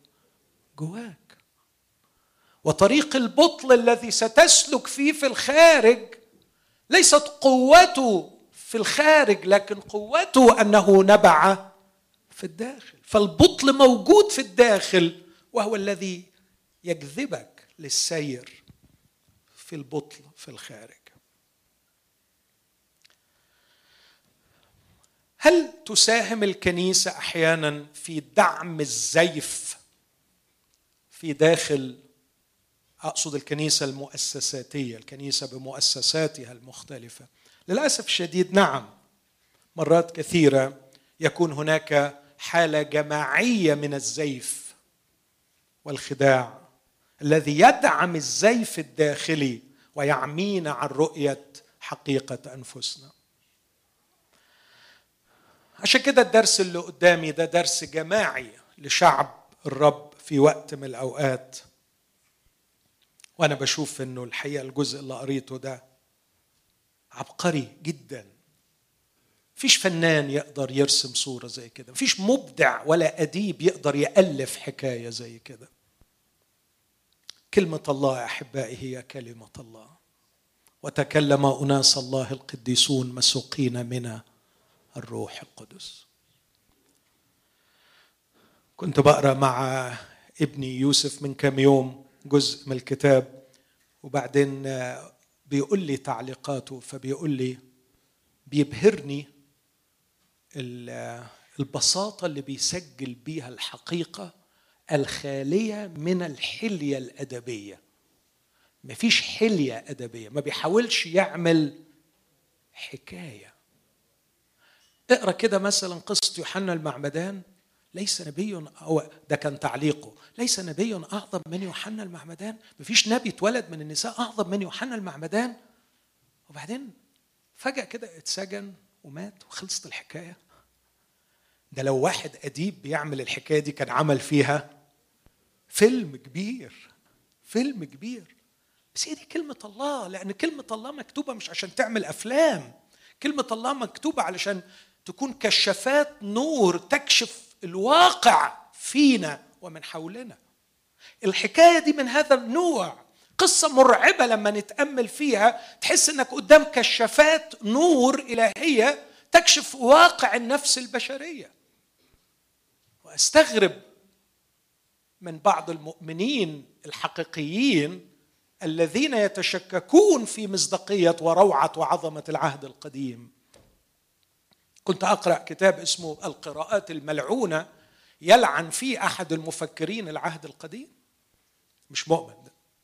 جواك. وطريق البطل الذي ستسلك فيه في الخارج ليست قوته في الخارج لكن قوته أنه نبع في الداخل. فالبطل موجود في الداخل وهو الذي يجذبك للسير في البطل في الخارج. هل تساهم الكنيسة أحيانا في دعم الزيف في داخل أقصد الكنيسة المؤسساتية الكنيسة بمؤسساتها المختلفة؟ للأسف الشديد نعم. مرات كثيرة يكون هناك حالة جماعية من الزيف والخداع. الذي يدعم الزيف الداخلي ويعمينا عن رؤية حقيقة أنفسنا. عشان كده الدرس اللي قدامي ده درس جماعي لشعب الرب في وقت من الأوقات. وأنا بشوف إنه الحقيقة الجزء اللي قريته ده عبقري جدا. مفيش فنان يقدر يرسم صورة زي كده مفيش مبدع ولا أديب يقدر يألف حكاية زي كده. كلمة الله احبائي هي كلمة الله. وتكلم أناس الله القديسون مسوقين من الروح القدس. كنت بقرأ مع ابني يوسف من كم يوم جزء من الكتاب وبعدين بيقول لي تعليقاته فبيقول لي بيبهرني البساطة اللي بيسجل بيها الحقيقة الخالية من الحلية الأدبية. مفيش حلية أدبية. ما بيحاولش يعمل حكاية. اقرأ كده مثلا قصة يوحنا المعمدان. ليس نبي أو ده كان تعليقه. ليس نبي أعظم من يوحنا المعمدان. مفيش نبي اتولد من النساء أعظم من يوحنا المعمدان. وبعدين فجأة كده اتسجن ومات وخلصت الحكاية. ده لو واحد أديب بيعمل الحكاية دي كان عمل فيها فيلم كبير فيلم كبير. بس هي دي كلمة الله لأن كلمة الله مكتوبة مش عشان تعمل أفلام. كلمة الله مكتوبة علشان تكون كشافات نور تكشف الواقع فينا ومن حولنا. الحكاية دي من هذا النوع. قصة مرعبة لما نتأمل فيها تحس إنك قدام كشافات نور إلهية تكشف واقع النفس البشرية. وأستغرب من بعض المؤمنين الحقيقيين الذين يتشككون في مصداقية وروعة وعظمة العهد القديم. كنت أقرأ كتاب اسمه القراءات الملعونة يلعن فيه أحد المفكرين العهد القديم. مش مؤمن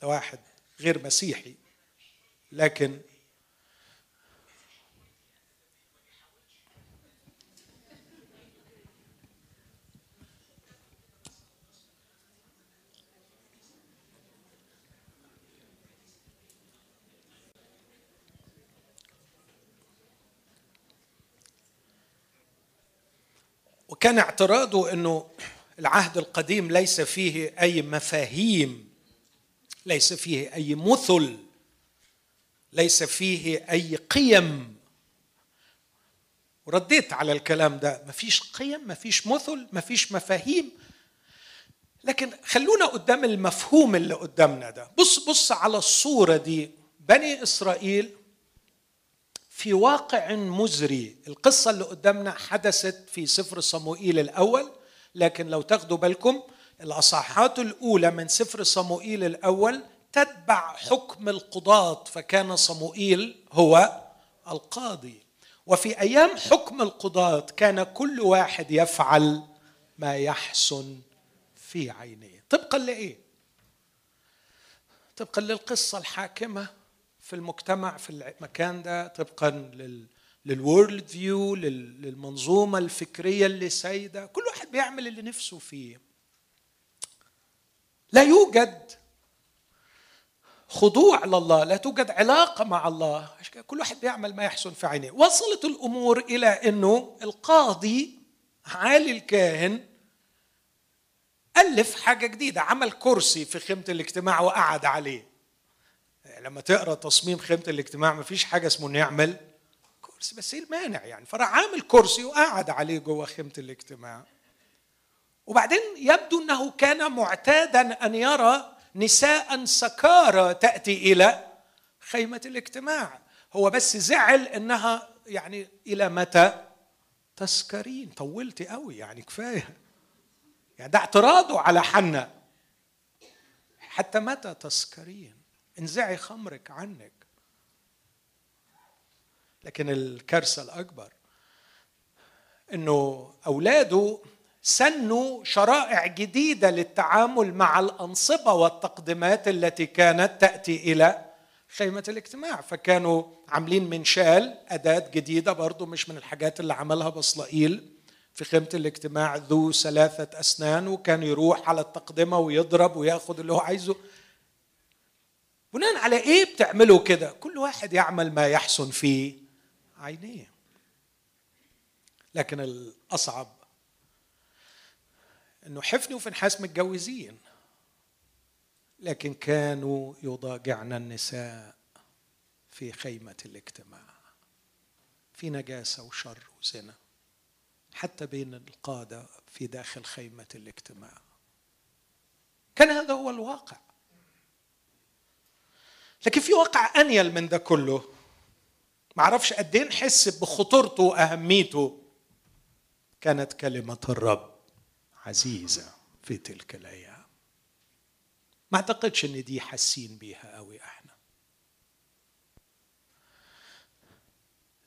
ده واحد غير مسيحي لكن وكان اعتراضه إنه العهد القديم ليس فيه أي مفاهيم ليس فيه أي مثل ليس فيه أي قيم. ورديت على الكلام ده مفيش قيم مفيش مثل مفيش مفاهيم. لكن خلونا قدام المفهوم اللي قدامنا ده. بص بص على الصورة دي. بني إسرائيل في واقع مزري. القصة اللي قدامنا حدثت في سفر صموئيل الأول لكن لو تاخدوا بالكم الأصحاحات الأولى من سفر صموئيل الأول تتبع حكم القضاة فكان صموئيل هو القاضي. وفي أيام حكم القضاة كان كل واحد يفعل ما يحسن في عينيه. طبقا لإيه؟ طبقا للقصة الحاكمة. في المجتمع في المكان ده طبقا لل للورلد فيو للمنظومة الفكرية اللي سايدة. كل واحد بيعمل اللي نفسه فيه. لا يوجد خضوع لله لا توجد علاقة مع الله. كل واحد بيعمل ما يحسن في عينيه. وصلت الأمور إلى أنه القاضي عالي الكاهن ألف حاجة جديدة عمل كرسي في خيمة الاجتماع وقعد عليه. لما تقرأ تصميم خيمة الاجتماع ما فيش حاجة اسمه إنه يعمل كرسي بس إيه المانع يعني. فراح عامل كرسي وقعد عليه جوه خيمة الاجتماع. وبعدين يبدو إنه كان معتادا أن يرى نساء سكارى تأتي إلى خيمة الاجتماع. هو بس زعل إنها يعني إلى متى؟ تسكرين. طولتي قوي يعني كفاية. يعني ده اعتراضه على حنا حتى متى تسكرين؟ انزعي خمرك عنك. لكن الكارثة الأكبر إنه أولاده سنوا شرائع جديدة للتعامل مع الأنصبة والتقدمات التي كانت تأتي إلى خيمة الاجتماع. فكانوا عاملين منشال أداة جديدة برضو مش من الحاجات اللي عملها بصلائيل في خيمة الاجتماع ذو ثلاثة أسنان وكان يروح على التقدمة ويضرب وياخذ اللي هو عايزه. بناء على إيه بتعملوا كده؟ كل واحد يعمل ما يحسن في عينيه. لكن الأصعب إنه حفني وفنحاس متجوزين. لكن كانوا يضاجعن النساء في خيمة الاجتماع. في نجاسة وشر وزنا. حتى بين القادة في داخل خيمة الاجتماع. كان هذا هو الواقع. لكن في واقع أنيل من ده كله. ما أعرفش قد إيه نحس بخطورته وأهميته. كانت كلمة الرب عزيزة في تلك الأيام. ما أعتقدش إن دي حاسين بيها قوي إحنا.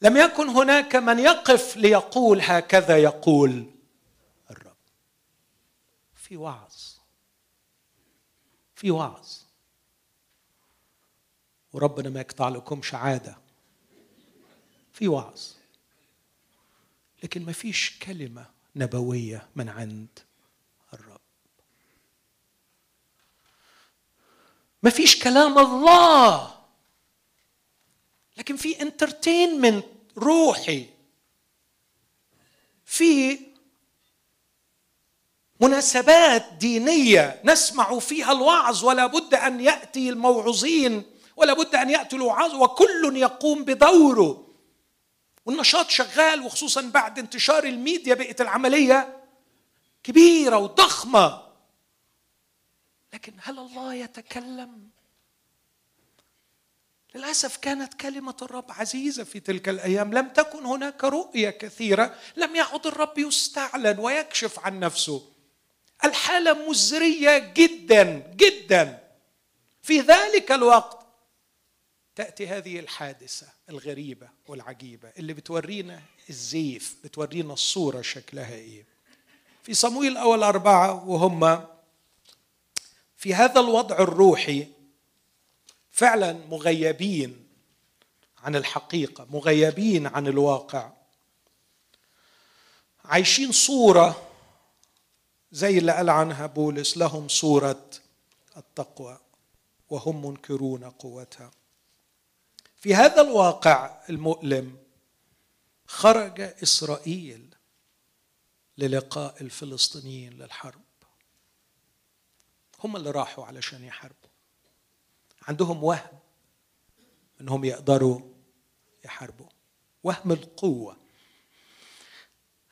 لم يكن هناك من يقف ليقول هكذا يقول الرب. في وعظ. في وعظ. وربنا ما يقطع لكمش عاده في وعظ. لكن ما فيش كلمة نبوية من عند الرب. ما فيش كلام الله. لكن في انترتينمنت روحي. في مناسبات دينية نسمع فيها الوعظ ولا بد أن يأتي الموعظين ولا بد أن ياتي الوعاظ وكل يقوم بدوره. والنشاط شغال وخصوصا بعد انتشار الميديا بقت العملية كبيرة وضخمة. لكن هل الله يتكلم؟ للأسف كانت كلمة الرب عزيزة في تلك الأيام. لم تكن هناك رؤية كثيرة. لم يعد الرب يستعلن ويكشف عن نفسه. الحالة مزرية جدا جدا. في ذلك الوقت تأتي هذه الحادثة الغريبة والعجيبة اللي بتورينا الزيف بتورينا الصورة شكلها إيه. في صمويل الأول أربعة وهم في هذا الوضع الروحي فعلا مغيبين عن الحقيقة مغيبين عن الواقع. عايشين صورة زي اللي قال عنها بولس لهم صورة التقوى وهم منكرون قوتها. في هذا الواقع المؤلم خرج إسرائيل للقاء الفلسطينيين للحرب. هم اللي راحوا علشان يحاربوا. عندهم وهم إنهم يقدروا يحاربوا. وهم القوة.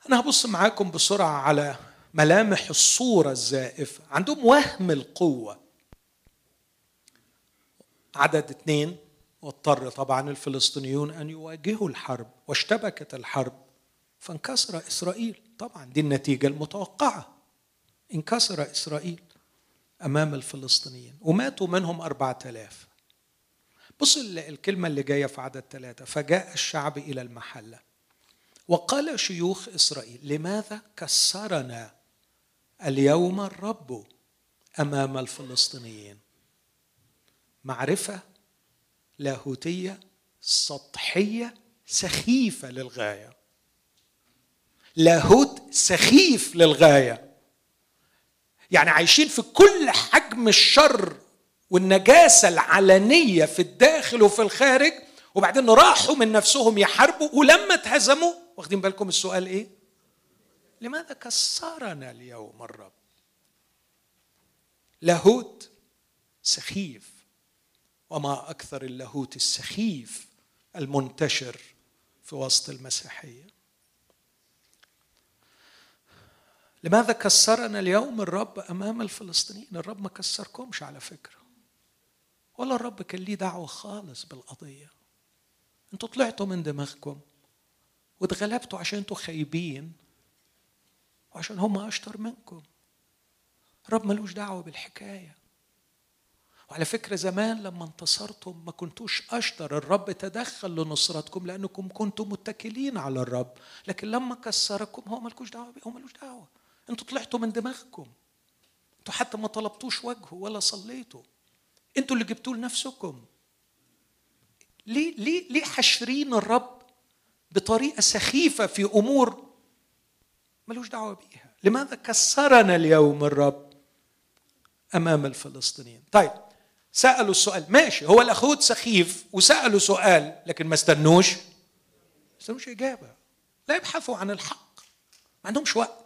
أنا هبص معاكم بسرعة على ملامح الصورة الزائفة. عندهم وهم القوة. عدد اثنين. واضطر طبعا الفلسطينيون أن يواجهوا الحرب واشتبكت الحرب فانكسر إسرائيل. طبعا دي النتيجة المتوقعة انكسر إسرائيل أمام الفلسطينيين وماتوا منهم أربعة آلاف. بص الكلمة اللي جاية في عدد ثلاثة فجاء الشعب إلى المحلة وقال شيوخ إسرائيل لماذا كسرنا اليوم الرب أمام الفلسطينيين؟ معرفة لاهوتية سطحية سخيفة للغاية. لاهوت سخيف للغاية. يعني عايشين في كل حجم الشر والنجاسة العلنية في الداخل وفي الخارج وبعدين راحوا من نفسهم يحاربوا ولما اتهزموا واخدين بالكم السؤال إيه؟ لماذا كسرنا اليوم الرب؟ لاهوت سخيف. وما أكثر اللاهوت السخيف المنتشر في وسط المسيحية. لماذا كسرنا اليوم الرب أمام الفلسطينيين؟ الرب ما كسركمش على فكرة. ولا الرب كان ليه دعوة خالص بالقضية. أنتوا طلعتوا من دماغكم واتغلبتوا عشان أنتوا خايبين وعشان هم أشطر منكم. الرب ملوش دعوة بالحكاية. وعلى فكرة زمان لما انتصرتم ما كنتوش أشطر الرب تدخل لنصرتكم لأنكم كنتم متكلين على الرب لكن لما كسركم هو ملكوش دعوة هو ملوش دعوة. أنتوا طلعتوا من دماغكم. أنتوا حتى ما طلبتوش وجهه ولا صليتوا. أنتوا اللي جبتوه لنفسكم. ليه ليه ليه حشرين الرب بطريقة سخيفة في أمور ملوش دعوة بيها؟ لماذا كسرنا اليوم الرب أمام الفلسطينيين؟ طيب سألوا السؤال. ماشي هو الأخوت سخيف وسألوا سؤال لكن ما استنوش. ما استنوش إجابة. لا يبحثوا عن الحق. ما عندهمش وقت.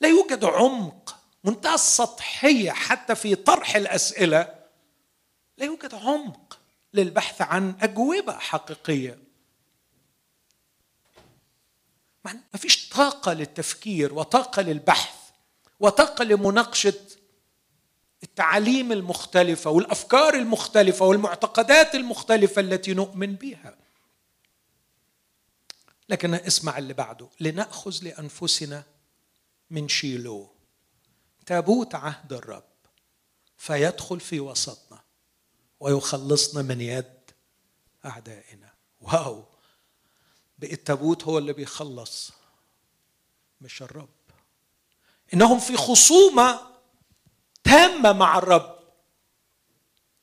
لا يوجد عمق منتهى السطحية حتى في طرح الأسئلة. لا يوجد عمق للبحث عن أجوبة حقيقية. ما فيش طاقة للتفكير وطاقة للبحث وطاقة لمناقشة التعاليم المختلفة والأفكار المختلفة والمعتقدات المختلفة التي نؤمن بها. لكن اسمع اللي بعده. لنأخذ لأنفسنا من شيلو. تابوت عهد الرب. فيدخل في وسطنا ويخلصنا من يد أعدائنا. واو! بقى التابوت هو اللي بيخلص مش الرب. إنهم في خصومة تامه مع الرب.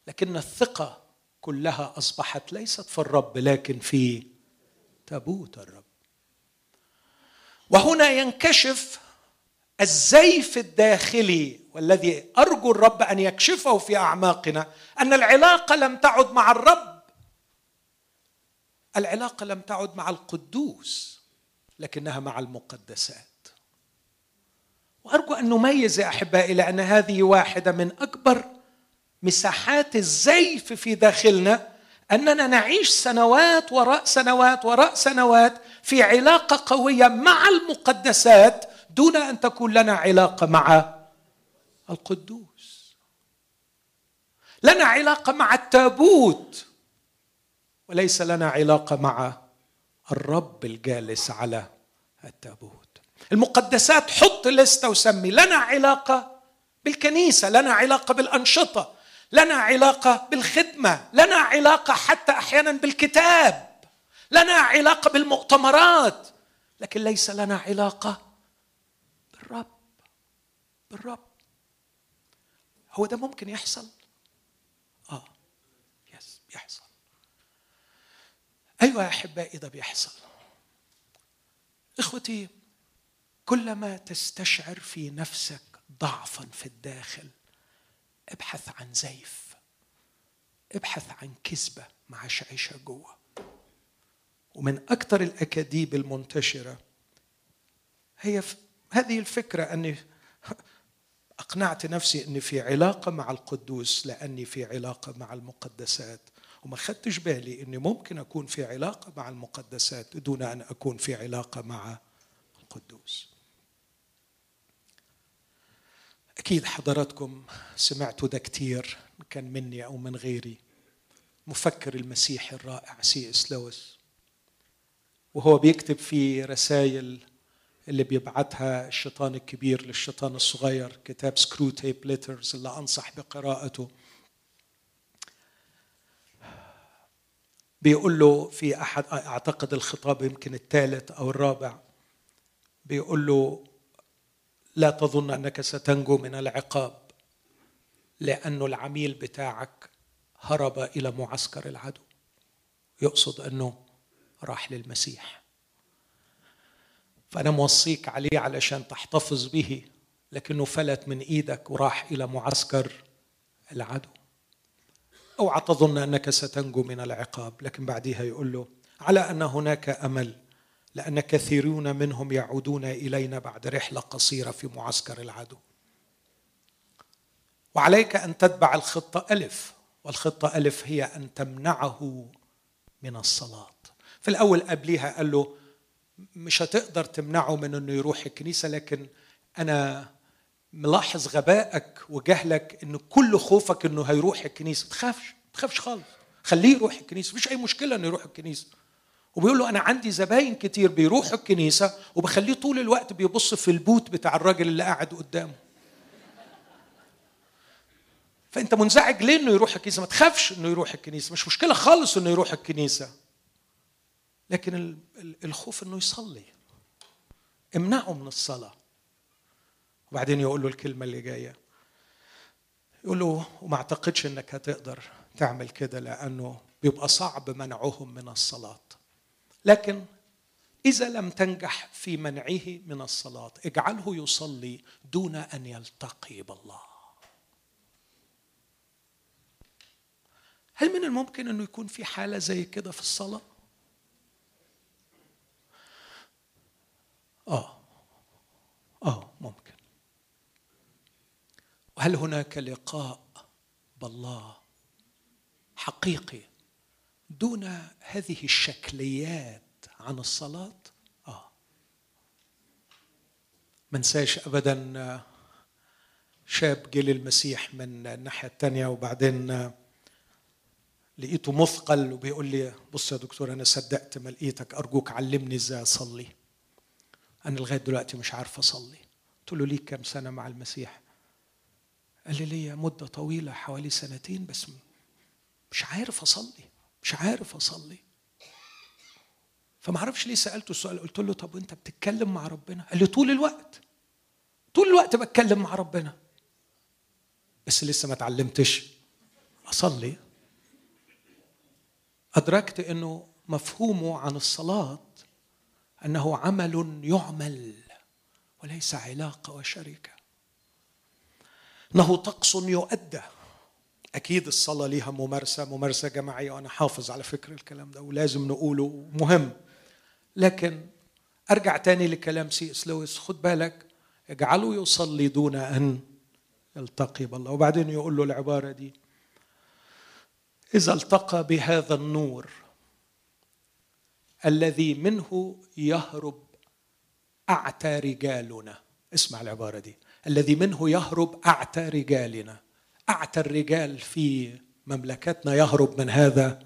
لكن الثقة كلها أصبحت ليست في الرب لكن في تابوت الرب. وهنا ينكشف الزيف الداخلي والذي أرجو الرب أن يكشفه في أعماقنا أن العلاقة لم تعد مع الرب. العلاقة لم تعد مع القدوس لكنها مع المقدسات. وأرجو أن نميز يا أحبائي لأن هذه واحدة من أكبر مساحات الزيف في داخلنا أننا نعيش سنوات وراء سنوات وراء سنوات في علاقة قوية مع المقدسات دون أن تكون لنا علاقة مع القدوس. لنا علاقة مع التابوت وليس لنا علاقة مع الرب الجالس على التابوت. المقدسات حط لستة وسمي لنا علاقة بالكنيسة لنا علاقة بالأنشطة لنا علاقة بالخدمة لنا علاقة حتى أحيانا بالكتاب لنا علاقة بالمؤتمرات. لكن ليس لنا علاقة بالرب بالرب. هو ده ممكن يحصل؟ آه يس بيحصل أيوه يا أحبائي ده بيحصل. إخوتي كلما تستشعر في نفسك ضعفا في الداخل ابحث عن زيف ابحث عن كذبة مع شعيشة جوه. ومن أكثر الأكاذيب المنتشرة هي هذه الفكرة أني *laughs* أقنعت نفسي أني في علاقة مع القدوس لأني في علاقة مع المقدسات. وما خدتش بالي أني ممكن أكون في علاقة مع المقدسات دون أن أكون في علاقة مع القدوس. أكيد حضراتكم سمعتوا ده كتير كان مني أو من غيري. مفكر المسيحي الرائع سي إس لويس. وهو بيكتب في رسائل اللي بيبعتها الشيطان الكبير للشيطان الصغير كتاب Screwtape Letters اللي أنصح بقراءته. بيقول له في أحد أعتقد الخطاب يمكن الثالث أو الرابع بيقول له لا تظن أنك ستنجو من العقاب لأن العميل بتاعك هرب إلى معسكر العدو. يقصد أنه راح للمسيح. فأنا موصيك عليه علشان تحتفظ به لكنه فلت من إيدك وراح إلى معسكر العدو. أوعى تظن أنك ستنجو من العقاب لكن بعدها يقول له على أن هناك أمل. لأن كثيرون منهم يعودون إلينا بعد رحلة قصيرة في معسكر العدو. وعليك أن تتبع الخطة ألف والخطة ألف هي أن تمنعه من الصلاة. في الأول قبليها قال له مش هتقدر تمنعه من أنه يروح الكنيسة لكن أنا ملاحظ غبائك وجهلك أنه كل خوفك أنه هيروح الكنيسة. تخافش تخافش خالص. خليه يروح الكنيسة مفيش أي مشكلة أنه يروح الكنيسة. وبيقول له أنا عندي زباين كتير بيروحوا الكنيسة وبخليه طول الوقت بيبص في البوت بتاع الراجل اللي قاعد قدامه. فأنت منزعج ليه إنه يروح الكنيسة؟ ما تخافش إنه يروح الكنيسة مش مشكلة خالص إنه يروح الكنيسة. لكن الخوف إنه يصلي. امنعه من الصلاة. وبعدين يقول له الكلمة اللي جاية. يقول له وما أعتقدش إنك هتقدر تعمل كده لأنه بيبقى صعب منعهم من الصلاة. لكن إذا لم تنجح في منعه من الصلاة اجعله يصلي دون أن يلتقي بالله. هل من الممكن أنه يكون في حالة زي كده في الصلاة؟ آه. آه ممكن. وهل هناك لقاء بالله حقيقي دون هذه الشكليات عن الصلاة؟ آه. منساش أبدا شاب جه للمسيح من الناحية الثانية وبعدين لقيته مثقل وبيقول لي بص يا دكتور أنا صدقت ما لقيتك أرجوك علمني إزاي أصلي. أنا لغاية دلوقتي مش عارف أصلي. قلت له ليك كام سنة مع المسيح؟ قال لي ليا مدة طويلة حوالي سنتين بس مش عارف أصلي. مش عارف أصلي. فما أعرفش ليه سألته السؤال قلت له طب وأنت بتتكلم مع ربنا؟ قال لي طول الوقت. طول الوقت بتكلم مع ربنا. بس لسه ما اتعلمتش أصلي. أدركت إنه مفهومه عن الصلاة أنه عمل يعمل وليس علاقة وشركه إنه طقس يؤدى. أكيد الصلاة ليها ممارسة ممارسة جماعية وأنا حافظ على فكر الكلام ده ولازم نقوله مهم. لكن أرجع تاني لكلام سي إس لويس خد بالك اجعله يصلي دون أن يلتقي بالله. وبعدين يقول له العبارة دي إذا التقى بهذا النور الذي منه يهرب أعتى رجالنا. اسمع العبارة دي الذي منه يهرب أعتى رجالنا. أعتى الرجال في مملكتنا يهرب من هذا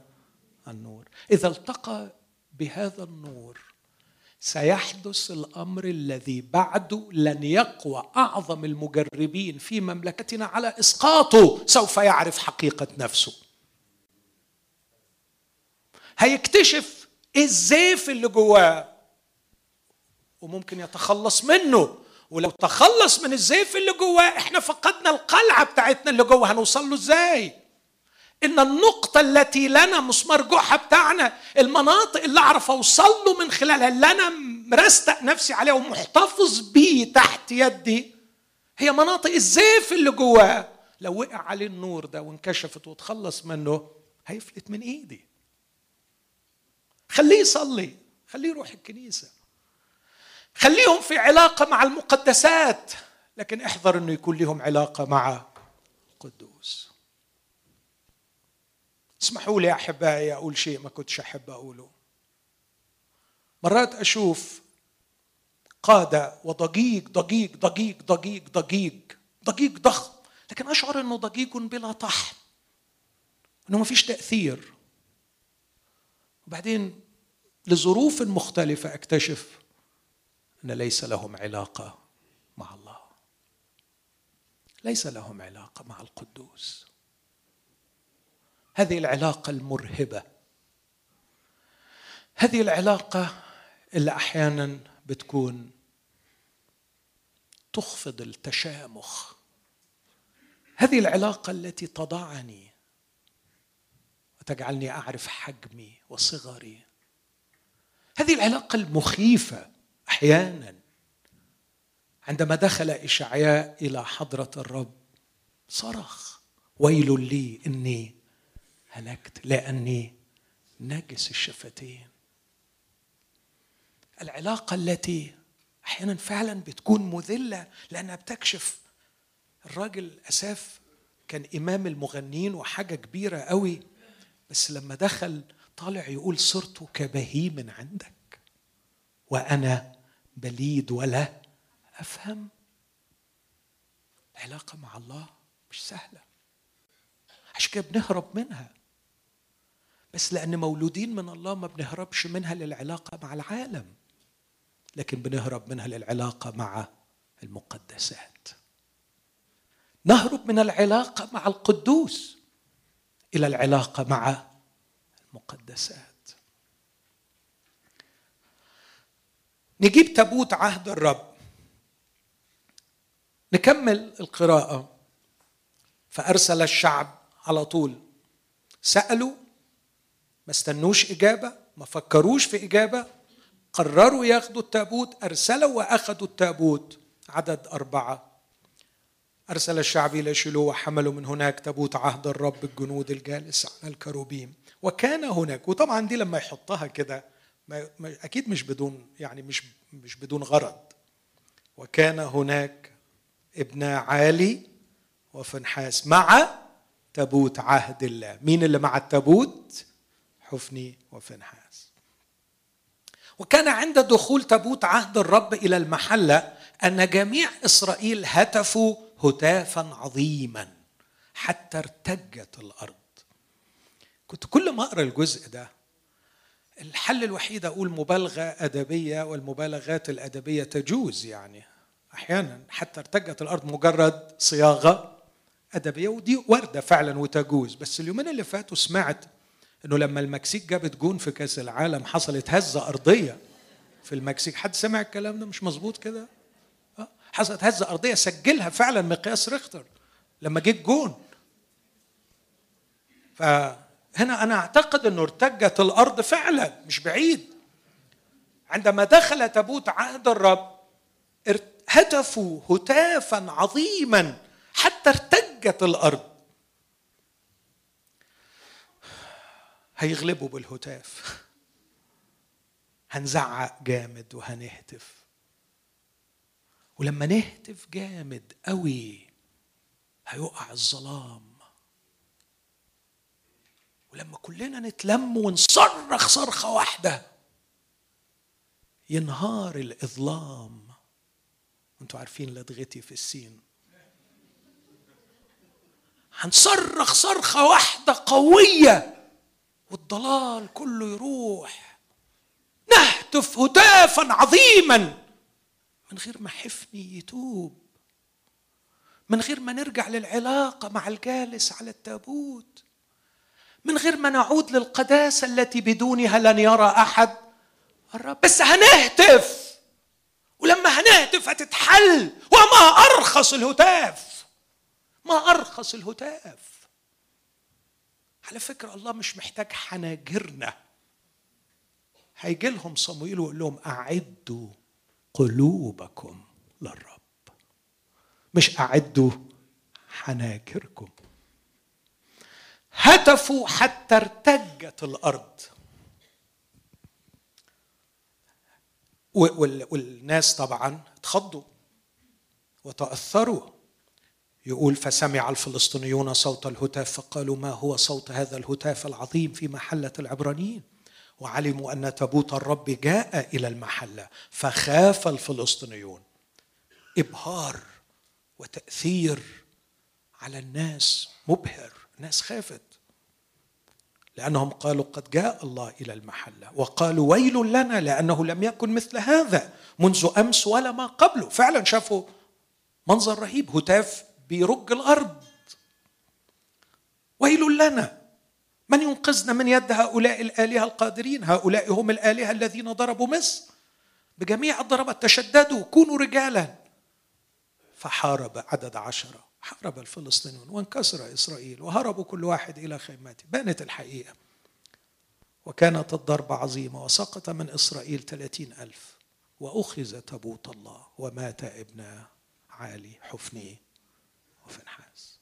النور. إذا التقى بهذا النور سيحدث الأمر الذي بعده لن يقوى أعظم المجربين في مملكتنا على اسقاطه سوف يعرف حقيقة نفسه. هيكتشف الزيف اللي جواه وممكن يتخلص منه ولو تخلص من الزيف اللي جواه إحنا فقدنا القلعة بتاعتنا اللي جوه. هنوصل له إزاي؟ إن النقطة التي لنا مسمار جحا بتاعنا المناطق اللي أعرف أوصل له من خلالها اللي أنا مرستق نفسي عليها ومحتفظ بيه تحت يدي هي مناطق الزيف اللي جواه. لو وقع عليه النور ده وانكشفت وتخلص منه هيفلت من إيدي. خليه يصلي خليه يروح الكنيسة. خليهم في علاقة مع المقدسات. لكن احذر إنه يكون لهم علاقة مع قدوس اسمحوا لي أحبائي أقول شيء ما كنتش أحب أقوله. مرات أشوف قادة وضجيج ضجيج ضجيج ضجيج ضجيج ضجيج ضخم. لكن أشعر إنه ضجيج بلا طحن إنه ما فيش تأثير. وبعدين لظروف مختلفة أكتشف إن ليس لهم علاقة مع الله. ليس لهم علاقة مع القدوس. هذه العلاقة المرهبة. هذه العلاقة اللي أحيانا بتكون تخفض التشامخ. هذه العلاقة التي تضعني. وتجعلني أعرف حجمي وصغري. هذه العلاقة المخيفة. أحيانا عندما دخل إشعياء إلى حضرة الرب صرخ ويل لي إني هلكت لأني نجس الشفتين. العلاقة التي أحيانا فعلا بتكون مذلة لأنها بتكشف. الراجل أساف كان إمام المغنين وحاجة كبيرة قوي بس لما دخل طالع يقول صرت كبهيم عندك وأنا بليد ولا أفهم. العلاقه مع الله مش سهلة. عشان كده بنهرب منها. بس لأن مولودين من الله ما بنهربش منها للعلاقة مع العالم. لكن بنهرب منها للعلاقة مع المقدسات. نهرب من العلاقة مع القدوس إلى العلاقة مع المقدسات. نجيب تابوت عهد الرب. نكمل القراءة. فأرسل الشعب على طول. سألوا ما استنوش إجابة ما فكروش في إجابة. قرروا ياخدوا التابوت أرسلوا وأخذوا التابوت. عدد أربعة. أرسل الشعب إلى شيلو وحملوا من هناك تابوت عهد الرب الجنود الجالس على الكروبيم. وكان هناك وطبعا دي لما يحطها كده أكيد مش بدون يعني مش مش بدون غرض. وكان هناك ابن عالي وفنحاس مع تابوت عهد الله. مين اللي مع التابوت؟ حفني وفنحاس. وكان عند دخول تابوت عهد الرب إلى المحلة أن جميع إسرائيل هتفوا هتافا عظيما حتى ارتجت الأرض. كنت كل ما أقرأ الجزء ده الحل الوحيد أقول مبالغة أدبية والمبالغات الأدبية تجوز يعني. أحيانا حتى ارتجت الأرض مجرد صياغة أدبية ودي وارده فعلا وتجوز. بس اليومين اللي فاتوا سمعت إنه لما المكسيك جابت جون في كأس العالم حصلت هزة أرضية في المكسيك. حد سمع الكلام ده؟ مش مظبوط كده؟ آه، حصلت هزة أرضية سجلها فعلا مقياس ريختر لما جه الجون. فهنا أنا أعتقد إنه ارتجت الأرض فعلا مش بعيد. عندما دخل تابوت عهد الرب هتفوا هتافا عظيما حتى ارتجت الأرض. هيغلبوا بالهتاف. هنزعق جامد وهنهتف. ولما نهتف جامد قوي هيقع الظلام. ولما كلنا نتلم ونصرخ صرخة واحدة ينهار الإظلام. وانتوا عارفين لدغتي في السين. هنصرخ صرخة واحدة قوية والضلال كله يروح. نهتف هتافا عظيما. من غير ما حفني يتوب. من غير ما نرجع للعلاقة مع الجالس على التابوت. من غير ما نعود للقداسة التي بدونها لن يرى أحد. الرب بس هنهتف. ولما هنهتف هتتحل. وما أرخص الهتاف. ما أرخص الهتاف. على فكرة الله مش محتاج حناجرنا. هيجي لهم صمويل ويقول لهم أعدوا قلوبكم للرب. مش أعدوا حناجركم. هتفوا حتى ارتجت الأرض. والناس طبعا اتخضوا وتأثروا. يقول فسمع الفلسطينيون صوت الهتاف فقالوا ما هو صوت هذا الهتاف العظيم في محلة العبرانيين؟ وعلموا أن تابوت الرب جاء إلى المحلة فخاف الفلسطينيون. إبهار وتأثير على الناس مبهر. الناس خافت. لأنهم قالوا قد جاء الله إلى المحلة وقالوا ويل لنا لأنه لم يكن مثل هذا منذ أمس ولا ما قبله. فعلا شافوا منظر رهيب هتاف بيرج الأرض. ويل لنا. من ينقذنا من يد هؤلاء الآلهة القادرين؟ هؤلاء هم الآلهة الذين ضربوا مصر. بجميع الضربات تشددوا كونوا رجالا. فحارب عدد عشرة. حارب الفلسطينيون وانكسر إسرائيل وهربوا كل واحد إلى خيماته بانت الحقيقة. وكانت الضربة عظيمة وسقط من إسرائيل ثلاثين ألف. وأخذ تابوت الله ومات ابن عالي حفني وفنحاس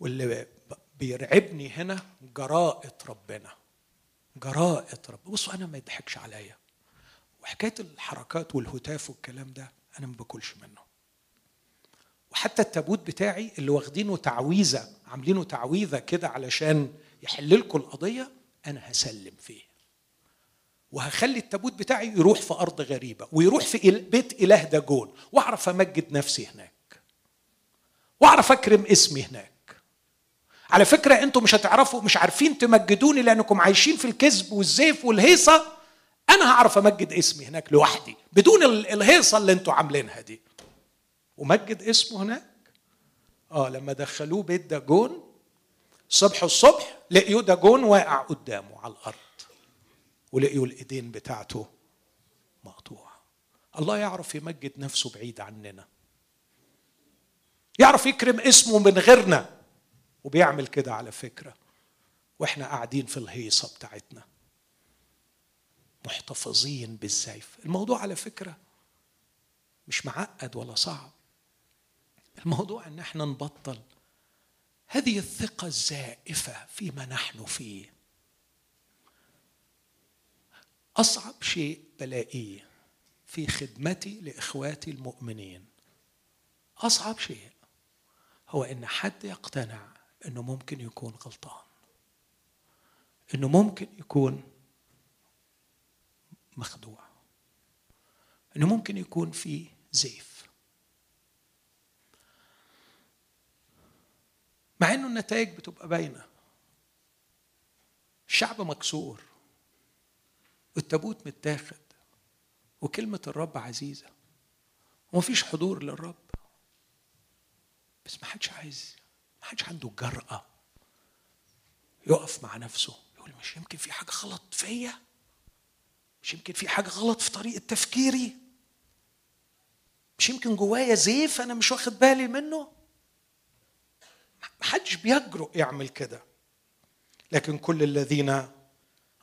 واللي بيرعبني هنا جراءة ربنا. جراءة رب بصوا أنا ما يضحكش عليا. وحكاية الحركات والهتاف والكلام ده أنا ما باكلش منه. وحتى التابوت بتاعي اللي واخدينه تعويذة عاملينه تعويذة كده علشان يحل لكم القضية أنا هسلم فيه وهخلي التابوت بتاعي يروح في أرض غريبة ويروح في بيت إله داجون وأعرف أمجد نفسي هناك. وأعرف أكرم اسمي هناك. على فكرة أنتم مش هتعرفوا مش عارفين تمجدوني لأنكم عايشين في الكذب والزيف والهيصة. أنا هعرف أمجد اسمي هناك لوحدي بدون الهيصة اللي أنتم عاملينها دي. ومجد اسمه هناك؟ آه لما دخلوه بيت داجون صبح الصبح لقيوا داجون واقع قدامه على الأرض ولقيوا الإيدين بتاعته مقطوعة. الله يعرف يمجد نفسه بعيد عننا. يعرف يكرم اسمه من غيرنا وبيعمل كده على فكرة. وإحنا قاعدين في الهيصة بتاعتنا. محتفظين بالسيف. الموضوع على فكرة مش معقد ولا صعب. الموضوع إن إحنا نبطل هذه الثقة الزائفة فيما نحن فيه. أصعب شيء بلاقيه في خدمتي لإخواتي المؤمنين. أصعب شيء هو إن حد يقتنع إنه ممكن يكون غلطان. إنه ممكن يكون مخدوع. إنه ممكن يكون في زيف. أحيانا النتائج بتبقى باينة. الشعب مكسور. والتابوت متاخد. وكلمة الرب عزيزة. ومفيش حضور للرب. بس ما حدش عايز. ما حدش عنده الجرأة يقف مع نفسه. يقول مش يمكن في حاجة غلط فيا؟ مش يمكن في حاجة غلط في طريقة تفكيري؟ مش يمكن جوايا زيف أنا مش واخد بالي منه؟ ما حدش بيجرؤ يعمل كده. لكن كل الذين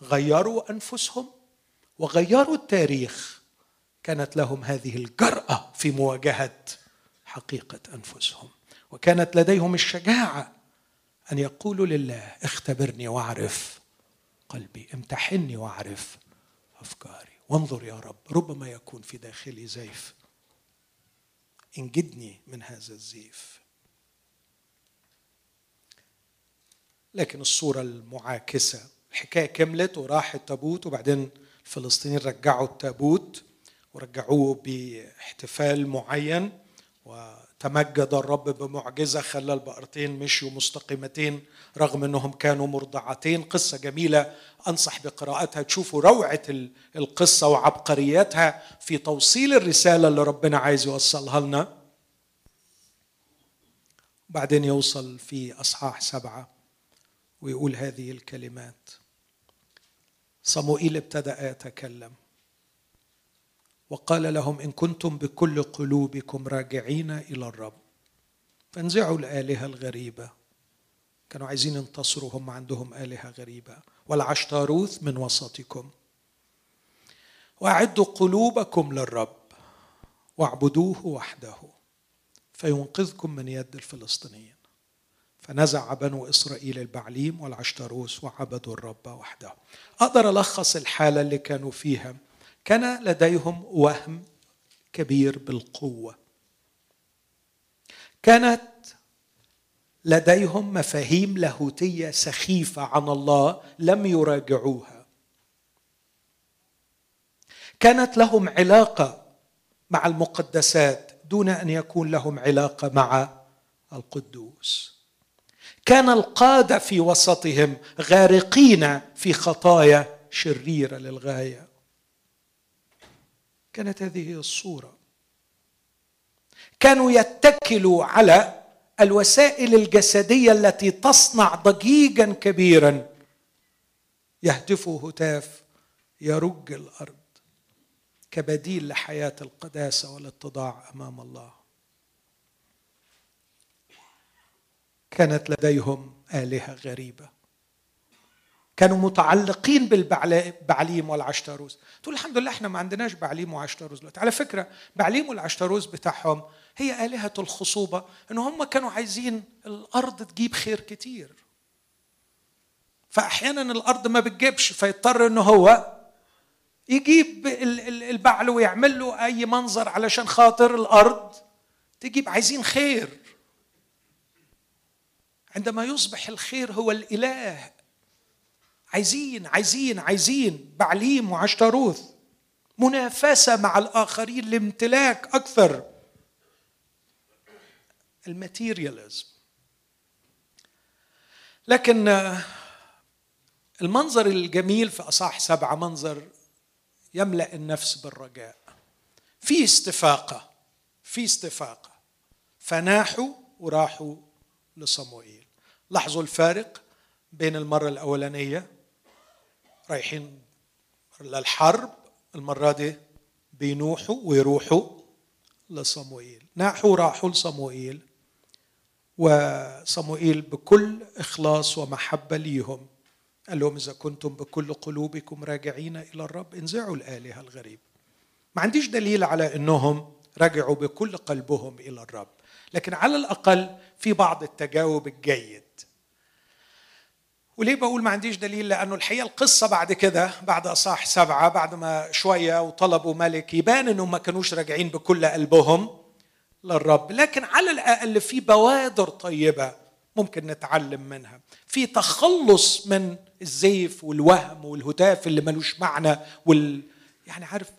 غيروا أنفسهم وغيروا التاريخ كانت لهم هذه الجرأة في مواجهة حقيقة أنفسهم. وكانت لديهم الشجاعة أن يقولوا لله اختبرني واعرف قلبي امتحني واعرف أفكاري وانظر يا رب ربما يكون في داخلي زيف. انجدني من هذا الزيف. لكن الصورة المعاكسة. الحكاية كملت وراح التابوت وبعدين الفلسطينيين رجعوا التابوت ورجعوه باحتفال معين. وتمجد الرب بمعجزة خلى البقرتين مشيوا مستقيمتين رغم إنهم كانوا مرضعتين. قصة جميلة أنصح بقراءتها. تشوفوا روعة القصة وعبقريتها في توصيل الرسالة اللي ربنا عايز يوصلها لنا. بعدين يوصل في إصحاح سبعة. ويقول هذه الكلمات. صموئيل ابتدأ يتكلم. وقال لهم إن كنتم بكل قلوبكم راجعين إلى الرب. فانزعوا الآلهة الغريبة. كانوا عايزين ينتصروا هم عندهم آلهة غريبة. والعشتاروث من وسطكم. وأعدوا قلوبكم للرب. واعبدوه وحده. فينقذكم من يد الفلسطينيين. فنزع بنو إسرائيل البعليم والعشتروس وعبدوا الرب وحده. أقدر ألخص الحالة اللي كانوا فيها. كان لديهم وهم كبير بالقوة. كانت لديهم مفاهيم لاهوتية سخيفة عن الله لم يراجعوها. كانت لهم علاقة مع المقدسات دون أن يكون لهم علاقة مع القدوس. كان القادة في وسطهم غارقين في خطايا شريرة للغاية. كانت هذه الصورة. كانوا يتكلوا على الوسائل الجسدية التي تصنع ضجيجا كبيرا. يهتف هتاف يرج الأرض كبديل لحياة القداسة والاتضاع أمام الله. كانت لديهم آلهة غريبة. كانوا متعلقين بالبعليم والعشتروس تقول الحمد لله إحنا ما عندناش بعليم وعشتروس دلوقتي. على فكرة بعليم والعشتروس بتاعهم هي آلهة الخصوبة إن هم كانوا عايزين الأرض تجيب خير كتير. فاحيانا الأرض ما بتجيبش فيضطر إن هو يجيب البعل ويعمل له أي منظر علشان خاطر الأرض تجيب عايزين خير. عندما يصبح الخير هو الإله. عايزين عايزين عايزين. بعليم وعشتروث منافسة مع الآخرين لامتلاك أكثر. الماتيرياليزم. لكن المنظر الجميل في أصح سبعة منظر يملأ النفس بالرجاء. في استفاقة في استفاقة. فناحوا وراحوا لصموئيل. لاحظوا الفارق بين المرة الأولانية رايحين للحرب المرة دي بينوحوا ويروحوا لصموئيل. ناحوا راحوا لصموئيل وصموئيل بكل إخلاص ومحبة ليهم. قال لهم إذا كنتم بكل قلوبكم راجعين إلى الرب انزعوا الآلهة الغريبة ما عنديش دليل على أنهم رجعوا بكل قلبهم إلى الرب. لكن على الأقل في بعض التجاوب الجيد. وليه بقول ما عنديش دليل؟ لأنه الحقيقة القصة بعد كده بعد أصح سبعة بعد ما شوية وطلبوا ملك يبان أنهم ما كانوش راجعين بكل قلبهم للرب. لكن على الأقل في بوادر طيبة ممكن نتعلم منها. في تخلص من الزيف والوهم والهتاف اللي ملوش معنى وال يعني عارف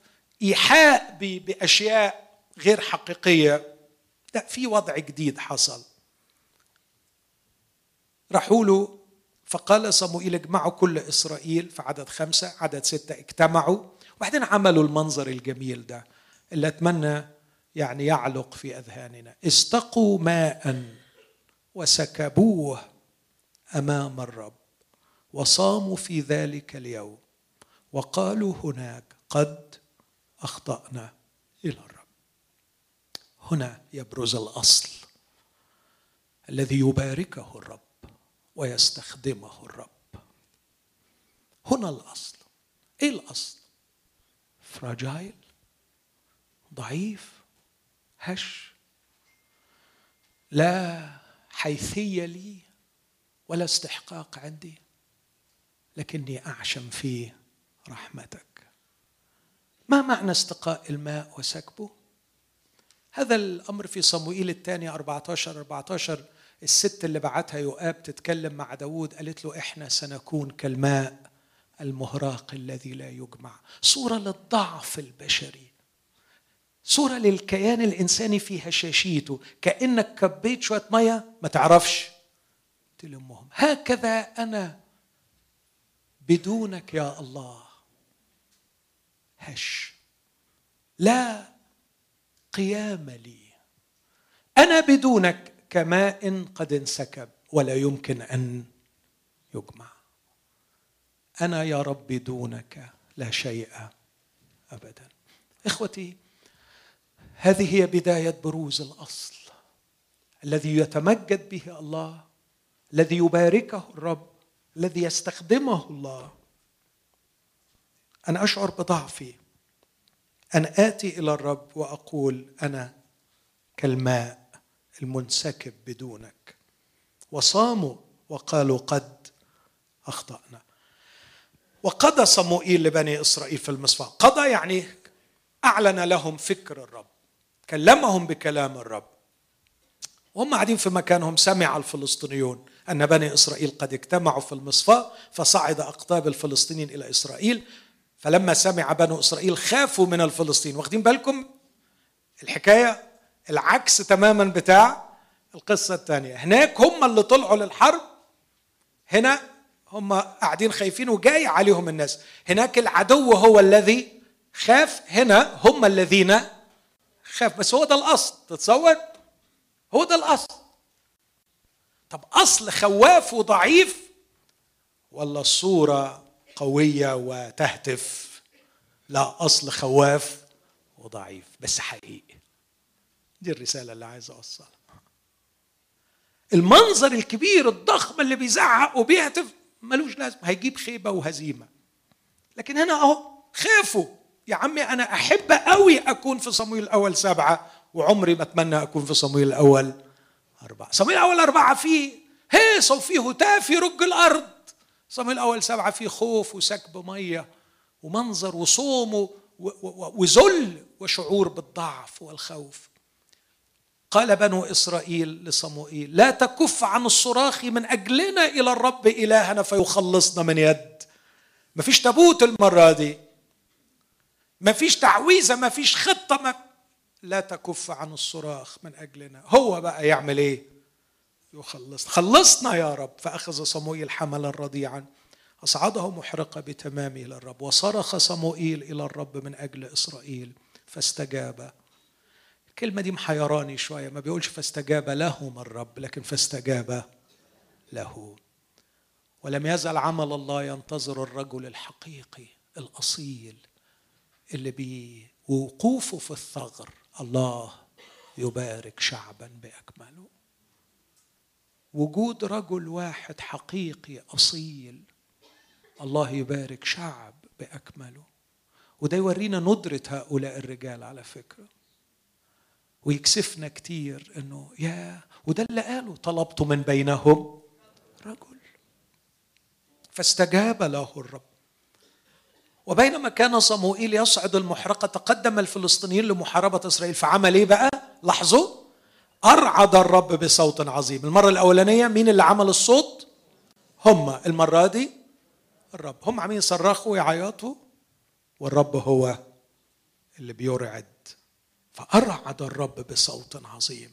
إيحاء بأشياء غير حقيقية. لا في وضع جديد حصل. راحوا له فقال صموئيل اجمعوا كل إسرائيل في عدد خمسة عدد ستة اجتمعوا. وبعدين عملوا المنظر الجميل ده اللي أتمنى يعني يعلق في أذهاننا. استقوا ماء وسكبوه أمام الرب وصاموا في ذلك اليوم وقالوا هناك قد أخطأنا إلى الرب. هنا يبرز الأصل الذي يباركه الرب ويستخدمه الرب. هنا الأصل. إيه الأصل؟ فراجايل ضعيف هش. لا حيثية لي ولا استحقاق عندي. لكني أعشم في رحمتك. ما معنى استقاء الماء وسكبه هذا الأمر في صموئيل الثاني 14 14 الست اللي بعتها يؤاب تتكلم مع داود قالت له إحنا سنكون كالماء المهراق الذي لا يجمع. صورة للضعف البشري. صورة للكيان الإنساني في هشاشيته. كأنك كبيت شوية مية ما تعرفش. تلمهم. هكذا أنا بدونك يا الله. هش. لا قيام لي. أنا بدونك كماء قد انسكب ولا يمكن أن يجمع. أنا يا رب دونك لا شيء ابدا. إخوتي هذه هي بداية بروز الأصل. الذي يتمجد به الله الذي يباركه الرب الذي يستخدمه الله. أنا أشعر بضعفي. أن آتي إلى الرب وأقول أنا كالماء المنسكب بدونك. وصاموا وقالوا قد أخطأنا. وقضى صموئيل لبني إسرائيل في المصفى قضى يعني أعلن لهم فكر الرب كلمهم بكلام الرب. وهم قاعدين في مكانهم سمع الفلسطينيون أن بني إسرائيل قد اجتمعوا في المصفى فصعد أقطاب الفلسطينيين إلى إسرائيل. فلما سمع بنو إسرائيل خافوا من الفلسطين. واخدين بالكم الحكاية؟ العكس تماما بتاع القصة الثانية هناك هم اللي طلعوا للحرب. هنا هم قاعدين خايفين وجاي عليهم الناس. هناك العدو هو الذي خاف. هنا هم الذين خاف. بس هو ده الأصل. تتصور؟ هو ده الأصل. طب أصل خواف وضعيف ولا الصورة قوية وتهتف. لا أصل خواف وضعيف بس حقيقي. دي الرسالة اللي عايز أوصلها. المنظر الكبير الضخم اللي بيزعق وبيهتف ملوش لازمة هيجيب خيبة وهزيمة. لكن هنا أهو خافوا يا عمي أنا أحب قوي أكون في صمويل الأول سبعة وعمري ما أتمنى أكون في صمويل الأول أربعة. صمويل الأول أربعة فيه هيصة وفيه هتاف يرج الأرض. صمويل الأول سبعة فيه خوف وسكب مية ومنظر وصوم وذل وشعور بالضعف والخوف. قال بنو إسرائيل لصموئيل لا تكف عن الصراخ من أجلنا إلى الرب إلهنا فيخلصنا من يد. مفيش تابوت المرة دي. مفيش تعويذة مفيش خطة ما لا تكف عن الصراخ من أجلنا. هو بقى يعمل إيه؟ يخلصنا خلصنا يا رب. فأخذ صموئيل حملا رضيعا. أصعده محرقة بتمامه إلى الرب. وصرخ صموئيل إلى الرب من أجل إسرائيل. فاستجاب. الكلمة دي محيراني شوية. ما بيقولش فاستجاب لهم الرب لكن فاستجاب له. ولم يزل عمل الله ينتظر الرجل الحقيقي الأصيل اللي بوقوفه في الثغر. الله يبارك شعبا بأكمله. وجود رجل واحد حقيقي أصيل. الله يبارك شعب بأكمله. وده يورينا ندرة هؤلاء الرجال على فكرة. ويكسفنا كتير إنه يا وده اللي قاله طلبت من بينهم. رجل. فاستجاب له الرب. وبينما كان صموئيل يصعد المحرقة تقدم الفلسطينيين لمحاربة إسرائيل فعمل إيه بقى؟ لاحظوا أرعد الرب بصوت عظيم. المرة الأولانية مين اللي عمل الصوت؟ هم. المرة دي الرب. هم عمين يصرخوا ويعيطوا والرب هو اللي بيرعد. فأرعد الرب بصوت عظيم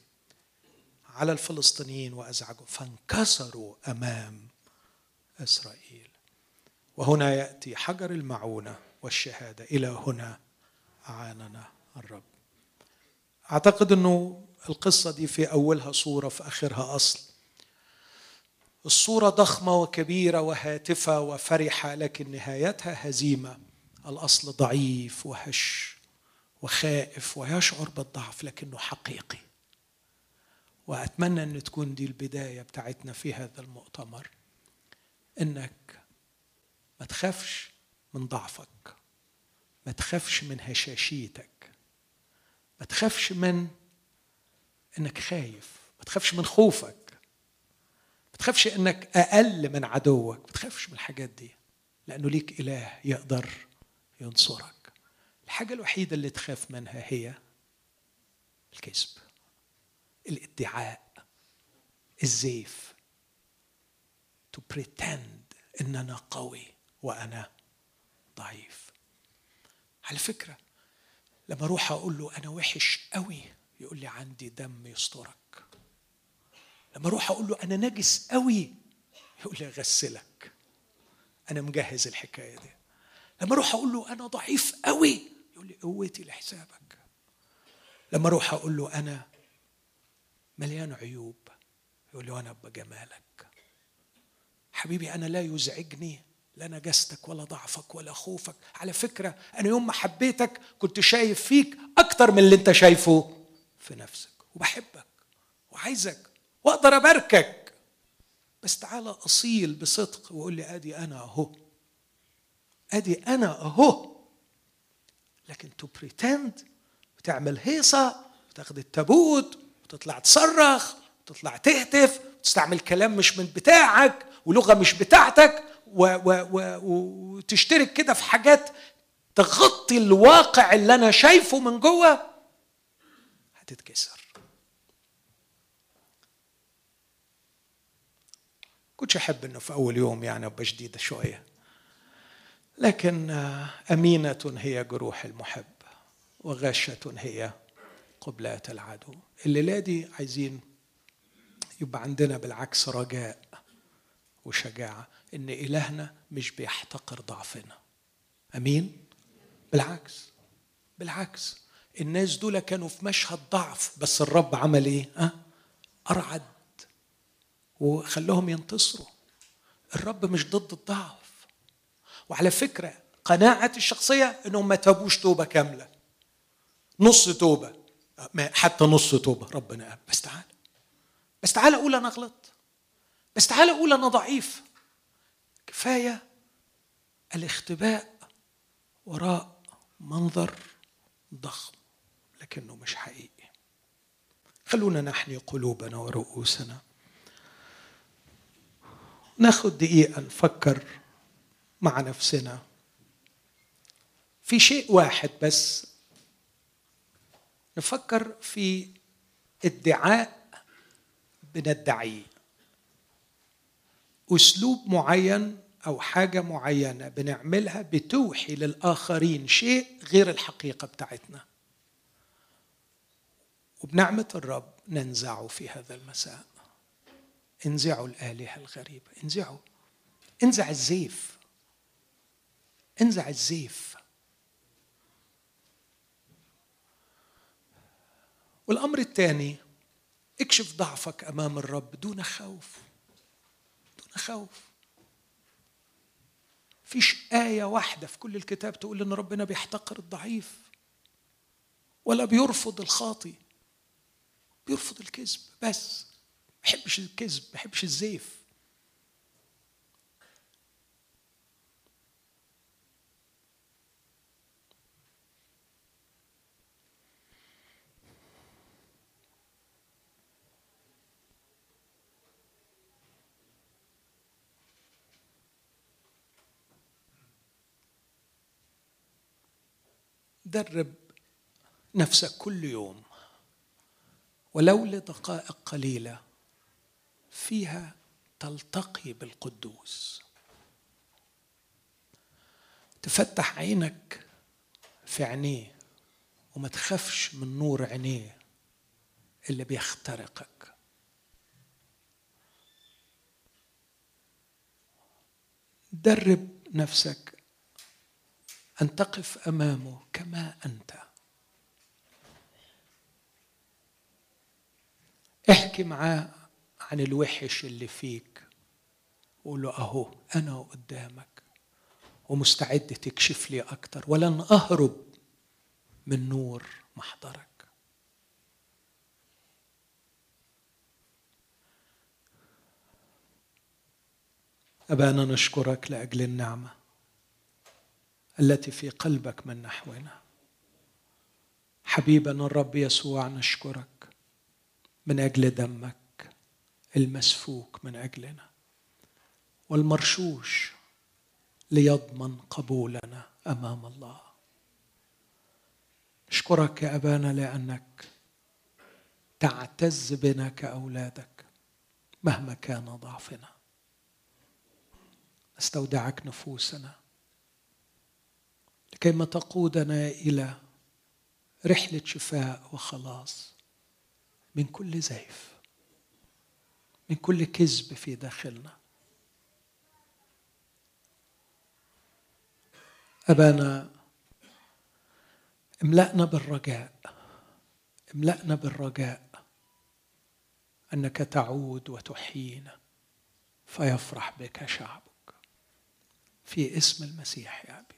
على الفلسطينيين وأزعجوا فانكسروا أمام إسرائيل. وهنا يأتي حجر المعونة والشهادة. إلى هنا أعاننا الرب. أعتقد إنه القصة دي في أولها صورة في آخرها أصل. الصورة ضخمة وكبيرة وهاتفة وفرحة لكن نهايتها هزيمة. الأصل ضعيف وهش وخائف ويشعر بالضعف لكنه حقيقي. وأتمنى أن تكون دي البداية بتاعتنا في هذا المؤتمر. إنك ما تخافش من ضعفك ما تخافش من هشاشيتك ما تخافش من إنك خايف. ما تخافش من خوفك. ما تخافش إنك أقل من عدوك. ما تخافش من الحاجات دي. لأنه ليك إله يقدر ينصرك. الحاجة الوحيدة اللي تخاف منها هي الكذب الادعاء الزيف. To pretend ان أنا قوي وأنا ضعيف. على فكرة لما أروح أقول له أنا وحش قوي يقول لي عندي دم يسترك. لما أروح أقول له أنا نجس قوي يقول لي أغسلك. أنا مجهز الحكاية دي. لما أروح أقول له أنا ضعيف قوي يقول لي قوتي لحسابك. لما أروح أقول له أنا مليان عيوب يقول لي وأنا بجمالك. حبيبي أنا لا يزعجني لا نجستك ولا ضعفك ولا خوفك. على فكرة أنا يوم ما حبيتك كنت شايف فيك أكتر من اللي أنت شايفه. في نفسك وبحبك وعايزك واقدر أباركك. بس تعالى أصيل بصدق وقول لي أدي أنا أهو. أدي أنا أهو. لكن to pretend وتعمل هيصة وتاخد التابوت وتطلع تصرخ وتطلع تهتف وتستعمل كلام مش من بتاعك ولغة مش بتاعتك وتشترك كده في حاجات تغطي الواقع اللي أنا شايفه من جوه. هتتكسر كنتش أحب إنه في أول يوم يعني أبقى شديدة شوية. لكن أمينة هي جروح المحب وغشة هي قبلات العدو. الليلة دي عايزين يبقى عندنا بالعكس رجاء وشجاعة إن إلهنا مش بيحتقر ضعفنا. أمين؟ بالعكس. بالعكس. الناس دول كانوا في مشهد ضعف بس الرب عمل إيه؟ أه؟ أرعد وخلوهم ينتصروا. الرب مش ضد الضعف. وعلى فكرة قناعتي الشخصية إنهم ما تابوش توبة كاملة. نص توبة. حتى نص توبة. ربنا قال بس تعال. بس تعال أقول أنا غلط بس تعال أقول أنا ضعيف. كفاية الاختباء وراء منظر ضخم. لكنه مش حقيقي. خلونا نحني قلوبنا ورؤوسنا. ناخد دقيقة نفكر مع نفسنا. في شيء واحد بس نفكر في ادعاء بندعيه أسلوب معين أو حاجة معينة بنعملها بتوحي للآخرين شيء غير الحقيقة بتاعتنا. وبنعمة الرب ننزعه في هذا المساء. انزعوا الآلهة الغريبة. انزعوا. انزع الزيف. انزع الزيف. والأمر الثاني اكشف ضعفك أمام الرب دون خوف. دون خوف. فيش آية واحدة في كل الكتاب تقول إن ربنا بيحتقر الضعيف ولا بيرفض الخاطي. بيرفض الكذب. بس ما بيحبش الكذب ما بيحبش الزيف. درب نفسك كل يوم. ولو لدقائق قليلة فيها تلتقي بالقدوس. تفتح عينك في عينيه وما تخافش من نور عينيه اللي بيخترقك. درب نفسك أن تقف أمامه كما أنت. احكي معاه عن الوحش اللي فيك. وقول له أهو أنا قدامك. ومستعد تكشف لي أكتر. ولن أهرب من نور محضرك. أبانا نشكرك لأجل النعمة التي في قلبك من نحونا. حبيبنا الرب يسوع نشكرك. من أجل دمك المسفوك من أجلنا والمرشوش ليضمن قبولنا أمام الله. نشكرك يا أبانا لأنك تعتز بنا كأولادك مهما كان ضعفنا. نستودعك نفوسنا لكيما تقودنا إلى رحلة شفاء وخلاص. من كل زيف من كل كذب في داخلنا. أبانا املأنا بالرجاء املأنا بالرجاء أنك تعود وتحيينا فيفرح بك شعبك. في اسم المسيح يا أبي آمين